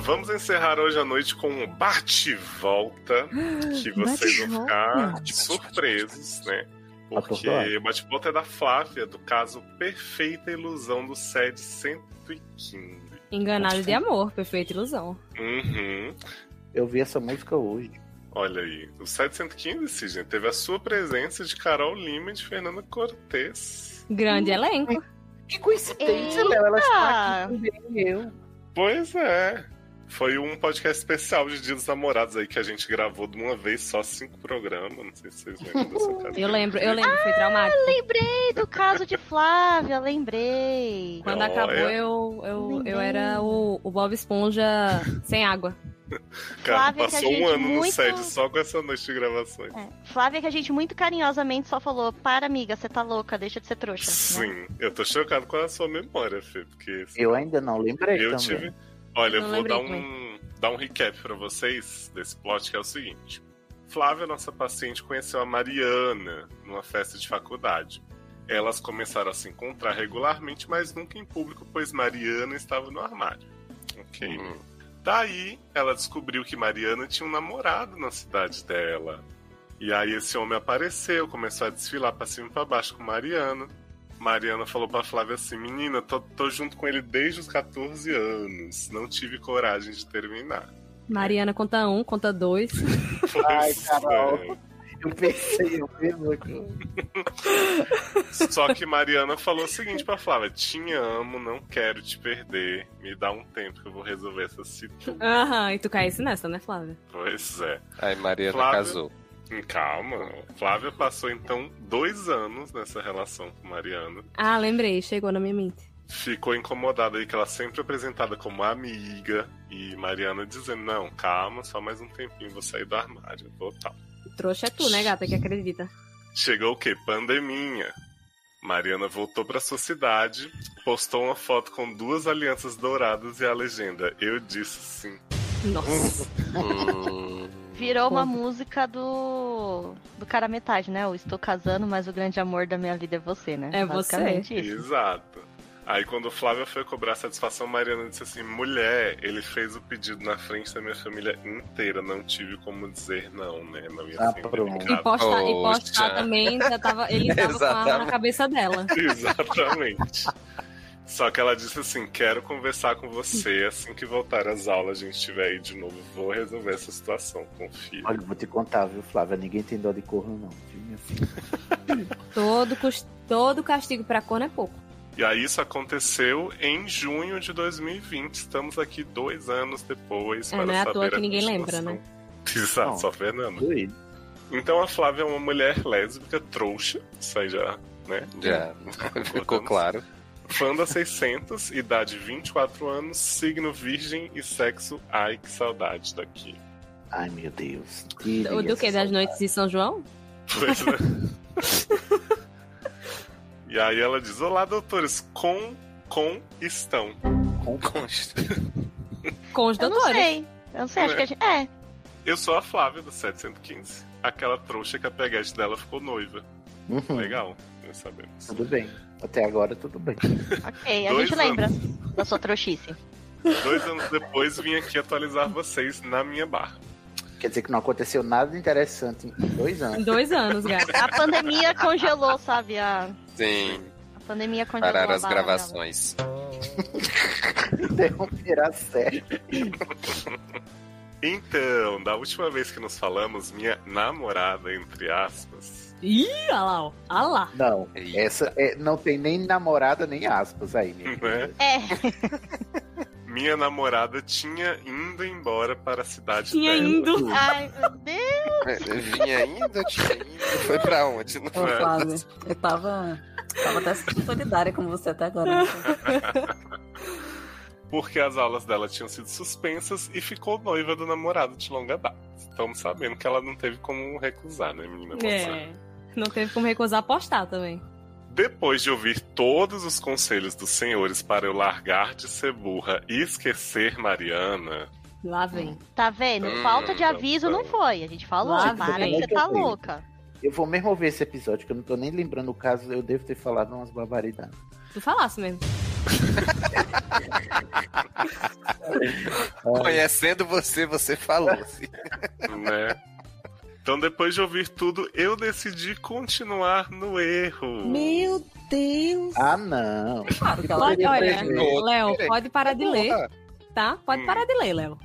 Vamos encerrar hoje a noite com um bate-volta, <gasps> que vocês vão ficar surpresos, né? Porque bate-volta é da Flávia, do caso Perfeita Ilusão do SED 115. Enganado de amor, perfeita ilusão. Uhum. Eu vi essa música hoje. Olha aí, o 715, Sidney, teve a sua presença de Carol Lima e de Fernanda Cortez. Grande elenco. Que coincidência, Léo. Ela está aqui também, eu. Pois é. Foi um podcast especial de Dia dos Namorados aí que a gente gravou de uma vez só cinco programas. Não sei se vocês lembram dessa casa. Eu lembro, eu lembro, foi traumático. Lembrei do caso de Flávia, lembrei. Quando Olha. acabou, eu, eu, eu era o, o Bob Esponja sem água. <laughs> Cara, Flávia, que a passou um gente ano no muito- SED só com essa noite de gravações. É, Flávia, que a gente muito carinhosamente só falou: para, amiga, você tá louca, deixa de ser trouxa. né? Sim, eu tô chocado com a sua memória, Fê, porque Eu ainda não lembrei eu também. tive. Olha, eu vou dar um, dar um recap pra vocês desse plot que é o seguinte. Flávia, nossa paciente, conheceu a Mariana numa festa de faculdade. Elas começaram a se encontrar regularmente, mas nunca em público, pois Mariana estava no armário. Ok. Daí, ela descobriu que Mariana tinha um namorado na cidade dela. E aí esse homem apareceu, começou a desfilar pra cima e pra baixo com Mariana. Mariana falou pra Flávia assim: Menina, tô, tô junto com ele desde os 14 anos. Não tive coragem de terminar. Mariana conta um, conta dois. <laughs> Ai, Pois Carol. é. Eu pensei, eu mesmo. Só que Mariana falou o seguinte pra Flávia: Te amo, não quero te perder. Me dá um tempo que eu vou resolver essa situação. Aham, e tu caísse nessa, né, Flávia? Pois é. Aí Mariana Flávia- casou. Hum, Calma. Flávia passou então dois anos nessa relação com Mariana. Ah, lembrei, chegou na minha mente. ficou incomodada aí que ela sempre é apresentada como amiga e Mariana dizendo não, calma, só mais um tempinho vou sair do armário, vou tal. Trouxa é tu, né, gata, que acredita. Chegou o quê? Pandeminha. Mariana voltou pra sua cidade, postou uma foto com duas alianças douradas e a legenda eu disse sim. Nossa. <laughs> Virou uma música do. do cara metade, né? O Estou casando, mas o grande amor da minha vida é você, né? É você. Basicamente isso. Exato. Aí quando Flávia foi cobrar satisfação, Mariana disse assim: mulher, ele fez o pedido na frente da minha família inteira, não tive como dizer não, né? Não ia Ah, ser. E postar, e postar também, já tava, ele tava com a arma na cabeça dela. <laughs> Exatamente. Só que ela disse assim: quero conversar com você assim que voltar às aulas, a gente estiver aí de novo. Vou resolver essa situação, confia. Olha, vou te contar, viu, Flávia? Ninguém tem dó de corno, não. viu, minha filha? Todo, todo castigo pra corno é pouco. E aí isso aconteceu em junho de 2020. Estamos aqui dois anos depois. É, para não é à toa que a ninguém lembra, né? <laughs> Exato, Não. só Fernando. Doido. Então a Flávia é uma mulher lésbica trouxa. Isso aí já, né? já <laughs> ficou claro. Fã da 600, idade 24 anos, signo virgem e sexo. Ai, que saudade daqui. Ai, meu Deus. O do que? Das noites de São João? Pois é. <laughs> e aí ela diz: Olá, doutores, com, com estão. Com os Eu não doutores. sei. Eu não sei, acho que a gente. É. Eu sou a Flávia do 715. Aquela trouxa que a peguete dela ficou noiva. Uhum, Legal, nós sabemos. Tudo bem. Até agora, tudo bem. Ok, a Dois gente lembra da sua trouxice. Dois anos depois vim aqui atualizar vocês na minha barra. Quer dizer que não aconteceu nada interessante em dois Em anos. dois anos, gata. A pandemia congelou, sabe? A, Sim, a pandemia congelou. parar as barra gravações. Interromper a série. <laughs> Então, da última vez que nos falamos, minha namorada, entre aspas, Ih, olha lá, ó. Olha lá. Não, Eita. essa é, não tem nem namorada nem aspas aí, minha né? É, <laughs> Minha namorada tinha indo embora para a cidade Tinha dela. indo. ai, meu Deus. Vinha ainda, tinha ido. Foi pra onde? Não Ô, foi? Flávia, eu tava, tava até solidária com você até agora. né? <laughs> Porque as aulas dela tinham sido suspensas e ficou noiva do namorado de longa data. Estamos sabendo que ela não teve como recusar, né, menina? É. Não teve como recusar apostar também. Depois de ouvir todos os conselhos dos senhores para eu largar de ser burra e esquecer Mariana, Lá vem. Tá vendo? Hum, Falta de aviso não foi. A gente falou, Lá para vem. que você tá louca. Eu vou mesmo ouvir esse episódio, que eu não tô nem lembrando o caso, eu devo ter falado umas barbaridades. Tu falasse mesmo. <laughs> Conhecendo você, você falou. assim. né? Então, depois de ouvir tudo, eu decidi continuar no erro. Meu Deus! Ah, não. Claro que ela Pode, queria olha, Léo, pode parar de ler, tá? Pode Hum. parar de ler, Léo.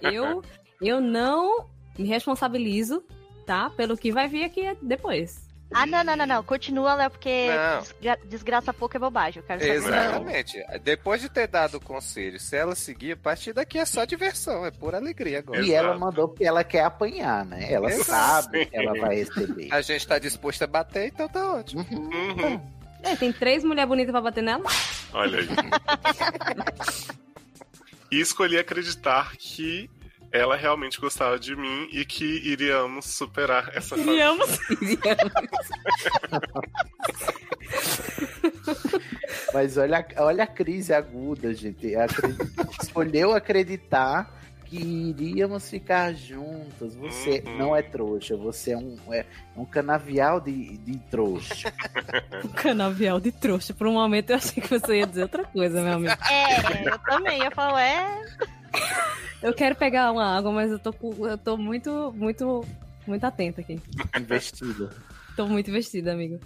Eu, <laughs> eu não me responsabilizo, tá? Pelo que vai vir aqui depois. Ah, não, não, não, não. Continua, Léo, porque Não. desgra- desgraça pouco é bobagem. Eu quero saber. Exatamente. Depois de ter dado o conselho, se ela seguir, a partir daqui é só diversão, é pura alegria agora. E ela mandou porque ela quer apanhar, né? Ela Exato. sabe que ela vai receber. A gente tá disposto a bater, então tá ótimo. Uhum. É, tem três mulheres bonitas pra bater nela. Olha aí. <laughs> e escolhi acreditar que ela realmente gostava de mim e que iríamos superar essa fase. Iríamos. Mas olha, olha a crise aguda, gente. Acre- <laughs> Escolheu acreditar que iríamos ficar juntos. Você Uhum. não é trouxa, você é um, é um canavial de, de trouxa. <laughs> Um canavial de trouxa. Por um momento eu achei que você ia dizer outra coisa, meu amigo. É, eu também. Eu falo, é. Eu quero pegar uma água, mas eu tô, com- eu tô muito, muito, muito atenta aqui. Investido. Tô muito vestida, amigo.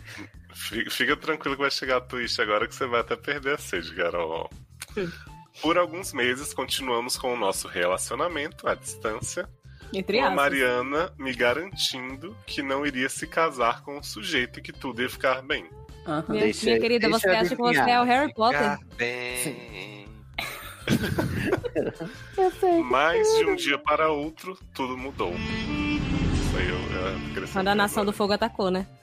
Fica, fica tranquilo que vai chegar a twist agora que você vai até perder a sede, Carol. Por alguns meses, continuamos com o nosso relacionamento à distância, Entre com a aspas. Mariana me garantindo que não iria se casar com o sujeito e que tudo ia ficar bem. Aham. Minha, Deixa- minha querida, deixa você eu acha que você é o Harry Potter? Ficar bem. <laughs> Mas de um dia para outro, tudo mudou. Isso aí eu, eu acrescentei Quando a Nação agora. do Fogo atacou, né? <laughs>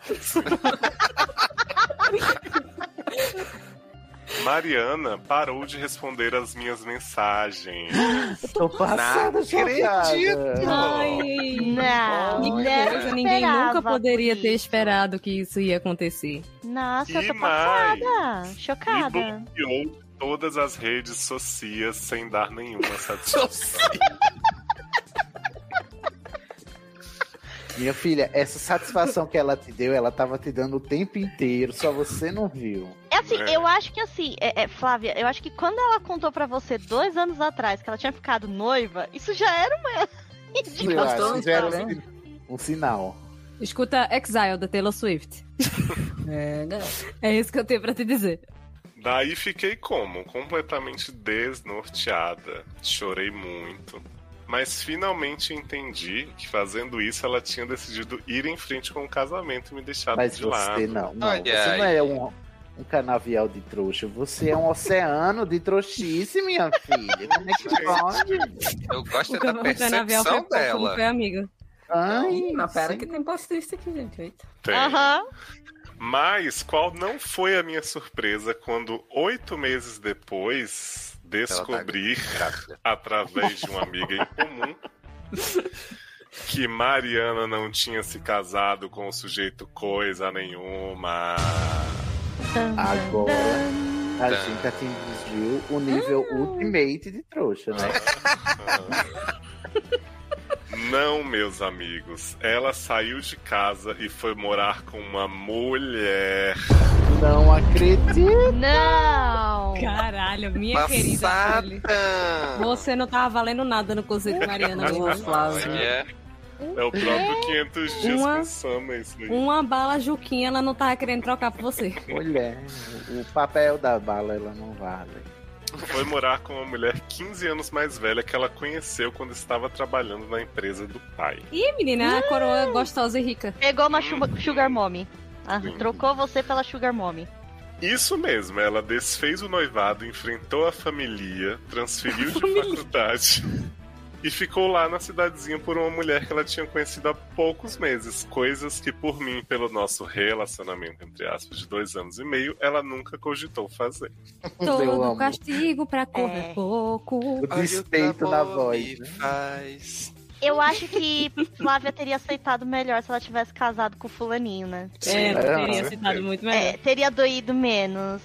Mariana parou de responder as minhas mensagens. Tô passada, Não acredito. Ai, Não, não coisa, ninguém esperava nunca poderia ter esperado que isso ia acontecer. Nossa, E eu tô mais? passada. Chocada. bloqueou de todas as redes sociais sem dar nenhuma <laughs> satisfação. Minha filha, essa satisfação que ela te deu, ela tava te dando o tempo inteiro, só você não viu. É assim, É. eu acho que assim, é, é, Flávia, eu acho que quando ela contou pra você dois anos atrás que ela tinha ficado noiva, isso já era uma Gostou, fizeram então, um, sin- um sinal. Escuta Exile, da Taylor Swift. <laughs> É, galera. É isso que eu tenho pra te dizer. Daí fiquei como? Completamente desnorteada. Chorei muito. Mas finalmente entendi que fazendo isso ela tinha decidido ir em frente com o casamento e me deixado Mas de você lado. não, não. Olha você não é um, um canavial de trouxa, você é um oceano de trouxice, minha filha. Como é que pode? Eu gosto O, é da foi percepção não dela. foi amiga. Ai, Mas pera sim. que tem plot twist aqui, gente. Eita. Tem. Aham. Mas qual não foi a minha surpresa quando oito meses depois descobri, Grávida. <laughs> através de uma amiga em comum, <laughs> que Mariana não tinha se casado com o sujeito coisa nenhuma. Agora a gente atingiu o nível ultimate de trouxa, né? <laughs> Não, meus amigos. Ela saiu de casa e foi morar com uma mulher. Não acredito. Não! Caralho, minha querida. Shirley. Passada! Você não tava valendo nada no conceito de Mariana. Boa. É o próprio 500 dias Uma- com Sama, isso aí. Uma bala Juquinha, ela não tava querendo trocar por você. Mulher, o papel da bala ela não vale. Foi morar com uma mulher 15 anos mais velha que ela conheceu quando estava trabalhando na empresa do pai. Ih, menina, a coroa gostosa e rica. Pegou uma chuba- Sugar Mommy. Ah, Sim. trocou você pela Sugar Mommy. Isso mesmo, ela desfez o noivado, enfrentou a família, transferiu de faculdade e ficou lá na cidadezinha por uma mulher que ela tinha conhecido há poucos meses. Coisas que, por mim, pelo nosso relacionamento, entre aspas, de dois anos e meio, ela nunca cogitou fazer. Todo castigo pra correr É. pouco. O despeito na voz. Né? faz. Eu acho que Flávia teria aceitado melhor se ela tivesse casado com o fulaninho, né? É, é, teria certeza. muito É, melhor. teria doído menos.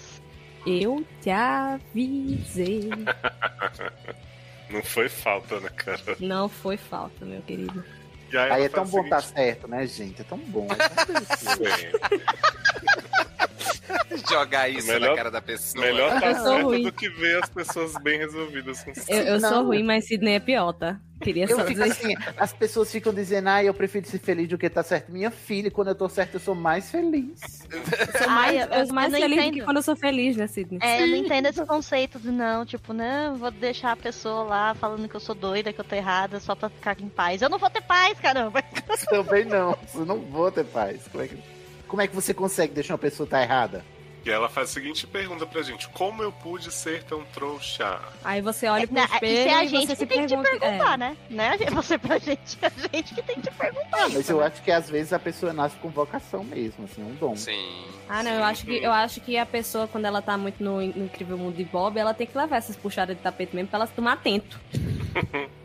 Eu te avisei. <laughs> Não foi falta, né, cara? Não foi falta, meu querido. E aí, Aí é tão bom tá seguinte- certo, né, gente? É tão bom. É tão. <laughs> <laughs> Jogar isso Melhor- na cara da pessoa. Melhor tá certo ruim. do que ver as pessoas bem resolvidas com Eu, eu sou ruim, mas Sidney é pior, tá? Queria Eu só fico dizer assim, as pessoas ficam dizendo, ah, eu prefiro ser feliz do que estar certo. Minha filha, quando eu tô certo, eu sou mais feliz. Eu <laughs> sou mais, Ai, eu- eu sou mais feliz do que quando eu sou feliz, né, Sidney? É, eu não entendo esse conceito de não, tipo, não, vou deixar a pessoa lá falando que eu sou doida, que eu tô errada, só pra ficar em paz. Eu não vou ter paz, caramba. Também não. Eu não vou ter paz. Como é que, como é que você consegue deixar uma pessoa estar errada? E ela faz a seguinte pergunta pra gente: Como eu pude ser tão trouxa? Aí você olha pro Não, espelho isso é a gente você que se tem que te pergunta... perguntar, é. né? Não é você pra gente, é a gente que tem que te perguntar. Ah, mas isso, eu né? acho que às vezes a pessoa nasce com vocação mesmo, assim, um dom. Sim. Ah, não, eu acho, que, eu acho que a pessoa, quando ela tá muito no, no Incrível Mundo de Bob, ela tem que levar essas puxadas de tapete mesmo pra ela se tomar atento. <laughs>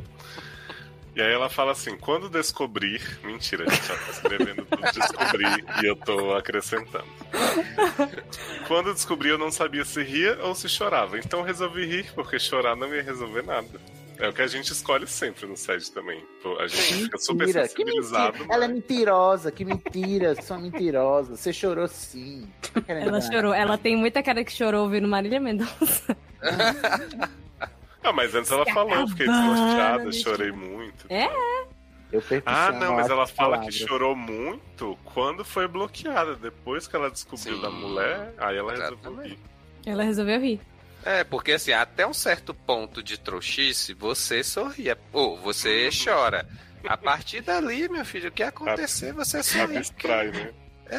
E aí ela fala assim: Quando descobrir. Mentira, a gente já tá escrevendo tudo descobrir e eu tô acrescentando. <laughs> Quando descobri, eu não sabia se ria ou se chorava. Então resolvi rir, porque chorar não ia resolver nada. É o que a gente escolhe sempre no SED também. A gente fica super Mentira, que sensibilizado. mentira. Ela é mentirosa, que mentira, sua mentirosa. Você chorou sim. Tá Ela chorou, ela tem muita cara que chorou ouvindo Marília Mendonça. <laughs> Ah, mas antes ela falou, eu fiquei desnorteada, bicho. chorei muito. É? Eu Ah, não, mas ela fala que palavras. chorou muito quando foi bloqueada. Depois que ela descobriu Sim, da mulher, aí ela resolveu exatamente. rir. Ela resolveu rir. É, porque assim, até um certo ponto de trouxice, você sorria. Ou você chora. A partir dali, meu filho, o que acontecer, você sorri. Abstrai, né?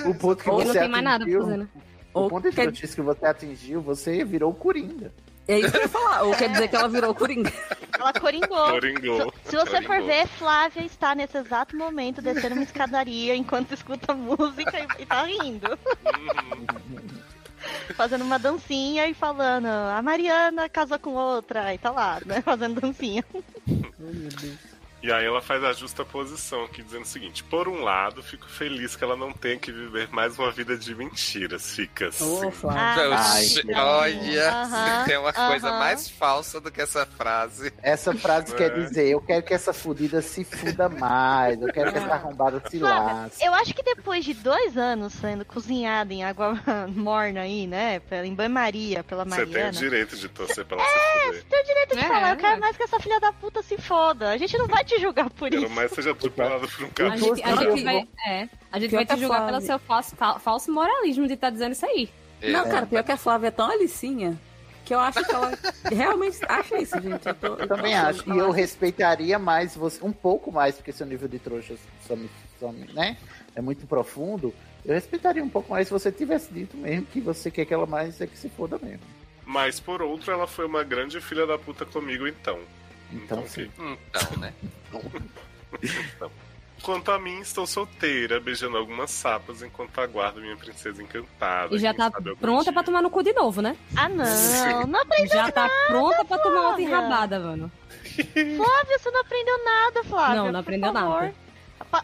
O ponto que Ou você não tem mais nada pra atingiu, fazer, né? O ponto de quer- notícia que você atingiu, você virou o Coringa. É isso que eu ia falar. Ou quer dizer que ela virou Coringa. Ela coringou. Coringou. Se, se você for Coringou. ver, Flávia está nesse exato momento descendo uma escadaria enquanto escuta música e, e tá rindo. Uhum. Fazendo uma dancinha e falando, a Mariana casou com outra, e tá lá, né? Fazendo dancinha. E aí ela faz a justa posição aqui, dizendo o seguinte: Por um lado, fico feliz que ela não tenha que viver mais uma vida de mentiras. Fica assim. Ô, Flávio. Ai, olha, Aham, se tem uma coisa aham. mais falsa do que essa frase. Essa frase É. quer dizer, eu quero que essa fudida se fuda mais, eu quero que essa arrombada se lasque. eu acho que depois de dois anos sendo cozinhada em água <laughs> morna aí, né? pela- Em banho-maria, pela Você tem Mariana. o direito de torcer pra ela se fuder. Tem o direito de É, falar, eu quero é. mais que essa filha da puta se foda. A gente não vai te julgar por isso. mais seja atropelado por um A carro. Eu gente, a tô- gente eu vai, é, a gente Pior vai que a te julgar Flávia. pelo seu falso, fa- falso moralismo de estar dizendo isso aí. Não, É. cara, pior que a Flávia é tão alicinha que eu acho que ela realmente acha isso, gente. Eu, tô- Eu também tô acho. E eu respeitaria mais você, um pouco mais, porque seu nível de trouxa some, some, né? é muito profundo. Eu respeitaria um pouco mais se você tivesse dito mesmo que você quer que ela mais é que se foda mesmo. Mas por outro, ela foi uma grande filha da puta comigo então. Então, Então, sim. Então, né? Então. <laughs> Quanto a mim, estou solteira, beijando algumas sapas enquanto aguardo minha princesa encantada. E já tá pronta dia. pra tomar no cu de novo, né? Ah, não. Sim. Não aprendeu Já tá pronta pra tomar outra enrabada, mano. <laughs> Flávia, você não aprendeu nada, Flávia. Não, não por aprendeu favor. nada.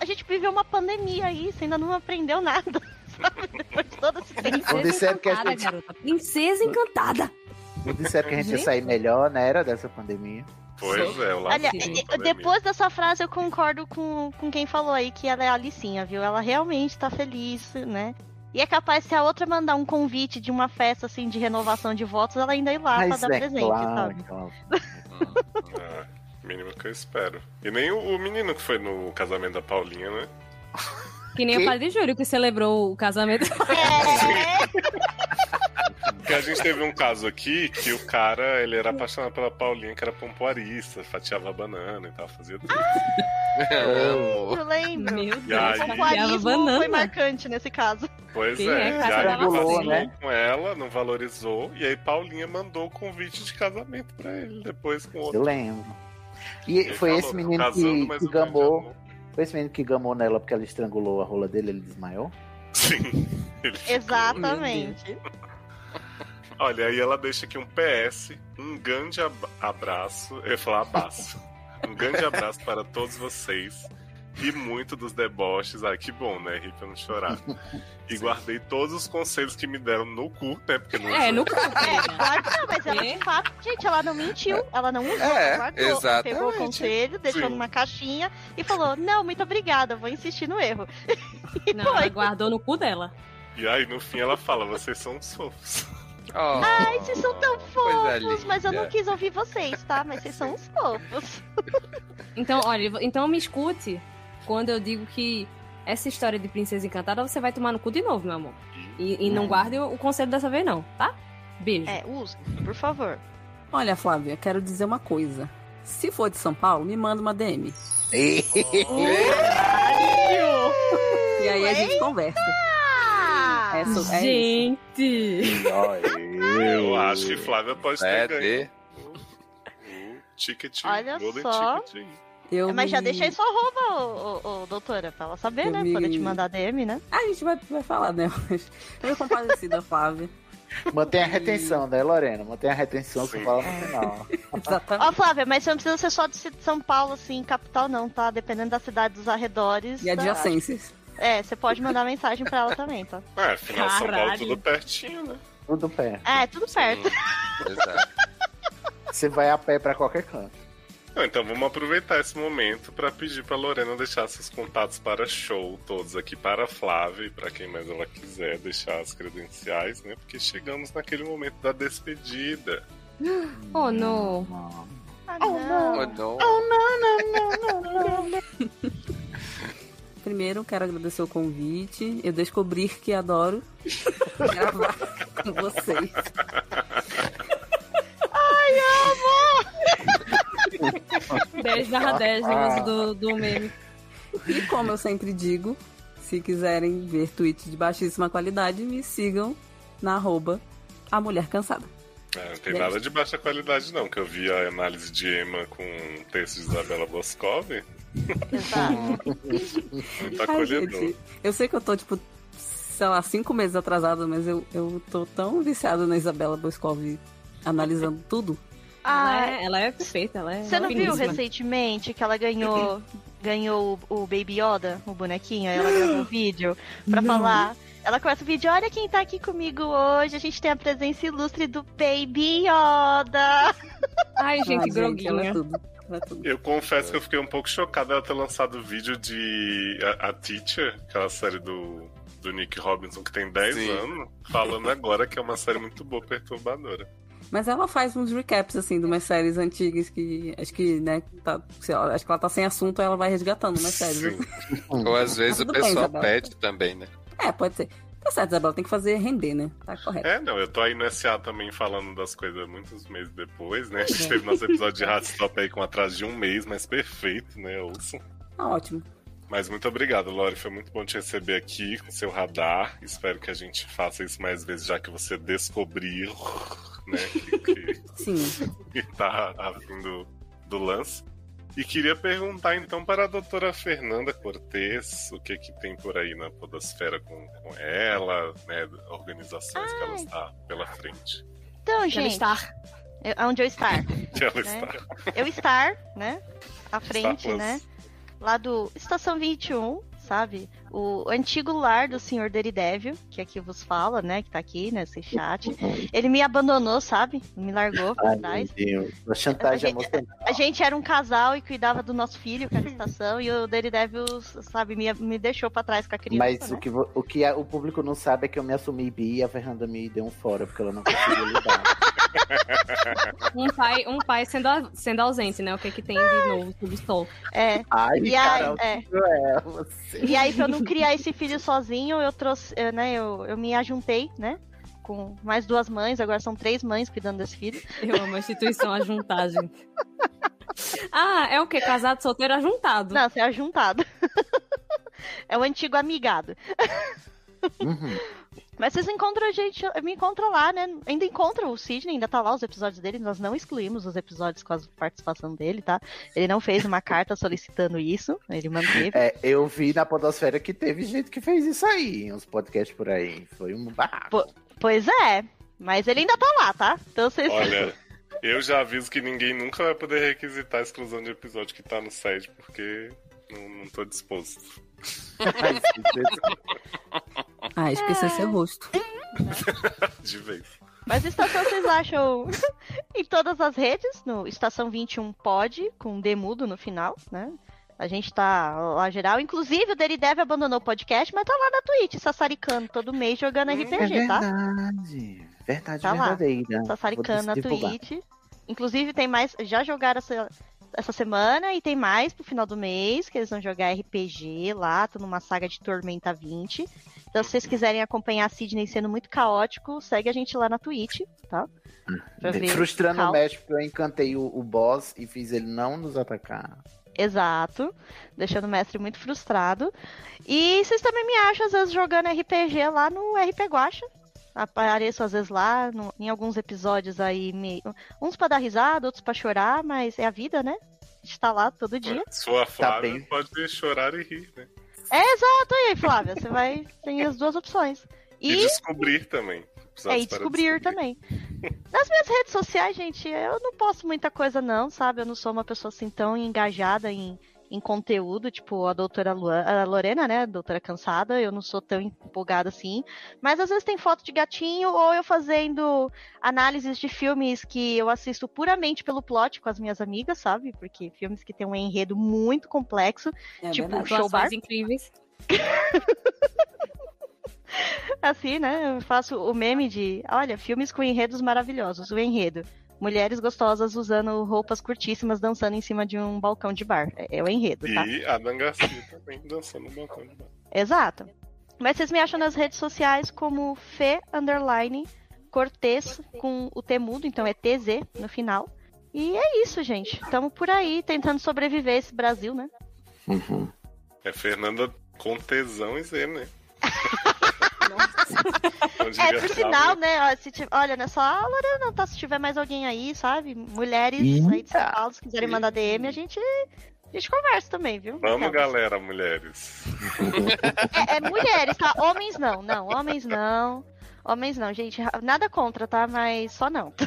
A gente viveu uma pandemia aí, você ainda não aprendeu nada. <laughs> Sabe? Depois de todo esse tempo. Quando disseram que a gente- garota. Princesa encantada. Não disseram que a gente ia Gente. sair melhor na era dessa pandemia. Pois é, o lado pandemia. depois dessa frase eu concordo com, com quem falou aí que ela é a Alicinha, viu? Ela realmente tá feliz, né? E é capaz, se a outra mandar um convite de uma festa assim de renovação de votos, ela ainda ir lá pra Mas dar é presente, claro, sabe? claro. Ah, <laughs> mínimo que eu espero. E nem o, o menino que foi no casamento da Paulinha, né? Que nem Que? o padre Júlio que celebrou o casamento. É, <laughs> <laughs> Porque a gente teve um caso aqui que o cara, ele era apaixonado pela Paulinha, que era pompoarista, fatiava banana e tal, fazia tudo. <laughs> Amo. eu lembro. Meu E Deus, aí? Pompoarismo foi banana. marcante nesse caso. Pois Quem é, é e aí ele né? com ela, não valorizou, e aí Paulinha mandou o convite de casamento pra ele, depois com outro. Eu lembro. E Ele foi esse "Tô menino casando, que, que gamou. amor." Foi esse menino que gamou nela porque ela estrangulou a rola dele, ele desmaiou? Sim. <laughs> Ele ficou- Exatamente. Olha, aí ela deixa aqui um PS, um grande ab- abraço. Eu ia falar abraço. <laughs> Um grande abraço para todos vocês. Ri muito dos deboches. Ai, que bom, né? Ri pra não chorar. <laughs> E guardei todos os conselhos que me deram no cu, né? Porque não É, usou. no cu. <laughs> É, claro que não, mas ela de fato, gente, ela não mentiu, ela não usou, É, ela guardou, ela exatamente. pegou o conselho, deixou Sim. numa caixinha e falou: Não, muito obrigada, vou insistir no erro. E Não, ela guardou no cu dela. E aí no fim ela fala, vocês são uns fofos. Ai, vocês são tão <laughs> fofos, mas eu não quis ouvir vocês, tá? Mas vocês são uns fofos. <laughs> Então, olha, então me escute quando eu digo que essa história de Princesa Encantada você vai tomar no cu de novo, meu amor. E, e não guarde o, o conselho dessa vez, não, tá? Beijo. É, use, por favor. Olha, Flávia, quero dizer uma coisa. Se for de São Paulo, me manda uma DM. <laughs> E aí a gente conversa. É, so- é. Gente! <laughs> Eu acho que Flávia pode ter É, ganho o, o ticket, Olha Golden só. Ticket. Eu Mas já me- deixa aí sua roupa, ô, ô, ô, doutora, pra ela saber, Eu né? me- Poder te mandar DM, né? Ah, a gente vai, vai falar, né? Eu me compadecida, <laughs> Flávia. Mantém a retenção, né, Lorena? Mantém a retenção, você fala no final. <laughs> Exatamente. Ó, Flávia, mas você não precisa ser só de São Paulo, assim, capital, não, tá? Dependendo da cidade dos arredores. E tá? É, você pode mandar mensagem pra ela também, tá? É, afinal, São Paulo tudo pertinho, né? Tudo perto. É, tudo perto. Exato. Você vai a pé pra qualquer canto. Não, então vamos aproveitar esse momento pra pedir pra Lorena deixar seus contatos para show, todos aqui para a Flávia e pra quem mais ela quiser deixar as credenciais, né? Porque chegamos naquele momento da despedida. <gasps> Oh, não. Ah, não. Oh, não. <laughs> Primeiro, quero agradecer o convite. Eu descobri que adoro gravar <laughs> com vocês. 10 barra 10 no uso do, do meme. E como eu sempre digo, se quiserem ver tweets de baixíssima qualidade, me sigam na arroba a mulher cansada. É, não tem nada de baixa qualidade, não, que eu vi a análise de Emma com texto de Isabela Boscov. Exato. Muito <laughs> Ai, gente, eu sei que eu tô, tipo, sei lá, cinco meses atrasada, mas eu, eu tô tão viciada na Isabela Boscov analisando tudo. Ela Ah, é, ela é perfeita, ela é você não viu recentemente que ela ganhou ganhou o, o Baby Yoda, o bonequinho? Aí ela <gasps> gravou um vídeo pra Não. falar. Ela começa o vídeo, olha quem tá aqui comigo hoje, a gente tem a presença ilustre do Baby Yoda. Ai, gente, Ai, ela é groguinha. tudo. É tudo. Eu confesso que eu fiquei um pouco chocado ela ter lançado o vídeo de A, a Teacher, aquela série do, do Nick Robinson que tem 10 Sim. anos, falando agora que é uma série muito boa, perturbadora. Mas ela faz uns recaps, assim, de umas séries antigas que acho que, né, tá, sei lá, acho que ela tá sem assunto, ela vai resgatando umas séries. Sim. Ou às vezes o bem, pessoal Isabela. pede também, né? É, pode ser. Tá certo, Isabela, tem que fazer render, né? Tá correto. É, não, eu tô aí no SA também falando das coisas muitos meses depois, né? A gente teve nosso episódio de Ratstop aí com atrás de um mês, mas perfeito, né? Ouçam. Tá ótimo. Mas muito obrigado, Lori. Foi muito bom te receber aqui com seu radar. Espero que a gente faça isso mais vezes, já que você descobriu, né? Que, que, Sim. <laughs> que tá a fim do, do lance. E queria perguntar então para a doutora Fernanda Cortez o que que tem por aí na Podosfera com, com ela, né? Organizações que ela está pela frente. Então, Ela gente, está. eu- onde eu estar? <laughs> Ela Né? está. Eu estar, né? À frente, né? Lá do Estação 21, sabe? O antigo lar do senhor Daredevil, que aqui vos fala, né? Que tá aqui nesse chat. Ele me abandonou, sabe? Me largou pra Ai, meu trás. Deus. A chantagem A gente-. A gente era um casal e cuidava do nosso filho, que era a estação, e o Daredevil, sabe, me, me deixou pra trás com a criança. Mas né? o que, o que o público não sabe é que eu me assumi bi e a Fernanda me deu um fora, porque ela não conseguiu lidar. <laughs> Um pai, um pai sendo, a- sendo ausente, né? O que que tem de novo sobre o sol. É. Ai, E cara, aí, é. é você. E aí, pra eu não criar esse filho sozinho, eu trouxe, eu, né, eu, eu me ajuntei, né? Com mais duas mães, agora são três mães cuidando desse filho. Eu amo a instituição ajuntar, gente. Ah, é o quê? Casado, solteiro, ajuntado. Não, você é ajuntado. <laughs> é o antigo amigado. Uhum. Mas vocês encontram a gente, me encontram lá, né? Ainda encontram o Sidney, ainda tá lá os episódios dele. Nós não excluímos os episódios com a participação dele, tá? Ele não fez uma carta solicitando isso, ele manteve. É, eu vi na Podosfera que teve gente que fez isso aí, uns podcasts por aí. Foi um barraco. Po- Pois é, mas ele ainda tá lá, tá? Então vocês. Olha, eu já aviso que ninguém nunca vai poder requisitar a exclusão de episódio que tá no site, porque não, não tô disposto. Ah, esqueci seu rosto. <laughs> De vez. Mas estação vocês acham <laughs> em todas as redes, no Estação 21 Pod, com demudo no final, né? A gente tá lá geral. Inclusive, o Deridev abandonou o podcast, mas tá lá na Twitch, sassaricando todo mês jogando É RPG, tá? verdade. Verdade Tá lá. verdadeira. Sassaricando Vou na divulgar. Twitch. Inclusive, tem mais. Já jogaram essa, essa semana e tem mais pro final do mês, que eles vão jogar RPG lá. Tô numa saga de Tormenta 20. Então, se vocês quiserem acompanhar a Sidney sendo muito caótico, segue a gente lá na Twitch, tá? Pra ver Frustrando o. Mesh porque eu encantei o, o boss e fiz ele não nos atacar. Exato. Deixando o mestre muito frustrado. E vocês também me acham, às vezes, jogando RPG lá no RP Guacha. Apareço, às vezes, lá no- em alguns episódios aí. me- Uns pra dar risada, outros pra chorar, mas é a vida, né? A gente tá lá todo dia. Sua Flávia bem. pode chorar e rir, né? É exato aí, Flávia. Você vai. Tem as duas opções. E, E, descobrir também. é, e descobrir também. Nas minhas redes sociais, gente, eu não posto muita coisa, não, sabe? Eu não sou uma pessoa assim tão engajada em, em conteúdo, tipo a doutora Luan- a Lorena, né? A doutora cansada, eu não sou tão empolgada assim. Mas às vezes tem foto de gatinho ou eu fazendo análises de filmes que eu assisto puramente pelo plot com as minhas amigas, sabe? Porque filmes que tem um enredo muito complexo, É tipo verdade. Show Bar. Incríveis. <laughs> Assim, né? Eu faço o meme de, olha, filmes com enredos maravilhosos. O enredo. Mulheres gostosas usando roupas curtíssimas dançando em cima de um balcão de bar. É, é o enredo, tá? E a Dan Garcia também dançando no balcão de bar. Exato. Mas vocês me acham nas redes sociais como Fê Underline Cortez com o T mudo, então é TZ no final. E é isso, gente. Estamos por aí tentando sobreviver esse Brasil, né? É Fernanda com tesão e Z, né? <laughs> É, por sinal, né? ó, se ti- olha, não é só a Lorena, não, tá? Se tiver mais alguém aí, sabe? Mulheres aí de São Paulo, se quiserem mandar DM, a gente, a gente conversa também, viu? Vamos, galera, mulheres. É, é mulheres, tá? Homens não, não, homens não. Homens não, gente. Nada contra, tá? Mas só não. <laughs>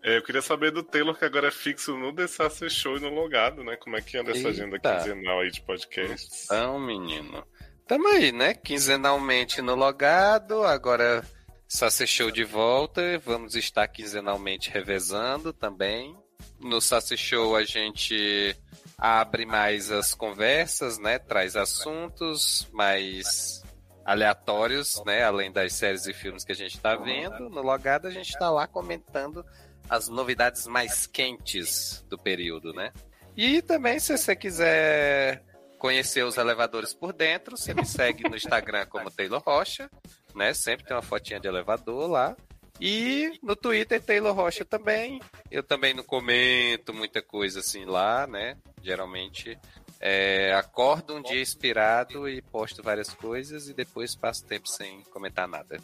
É, eu queria saber do Taylor, que agora é fixo no The Sassy Show e no Logado, né? Como é que anda essa agenda Eita. quinzenal aí de podcasts? Então, menino. Tamo aí, né? Quinzenalmente no logado, agora Sassy Show de volta. Vamos estar quinzenalmente revezando também. No Sassy Show a gente abre mais as conversas, né? Traz assuntos mais aleatórios, né? Além das séries e filmes que a gente tá vendo. No logado a gente tá lá comentando as novidades mais quentes do período, né? E também, se você quiser conhecer os elevadores por dentro, você me segue no Instagram como Taylor Rocha, né? Sempre tem uma fotinha de elevador lá. E no Twitter, Taylor Rocha também. Eu também não comento muita coisa assim lá, né? Geralmente é, acordo um dia inspirado e posto várias coisas e depois passo tempo sem comentar nada.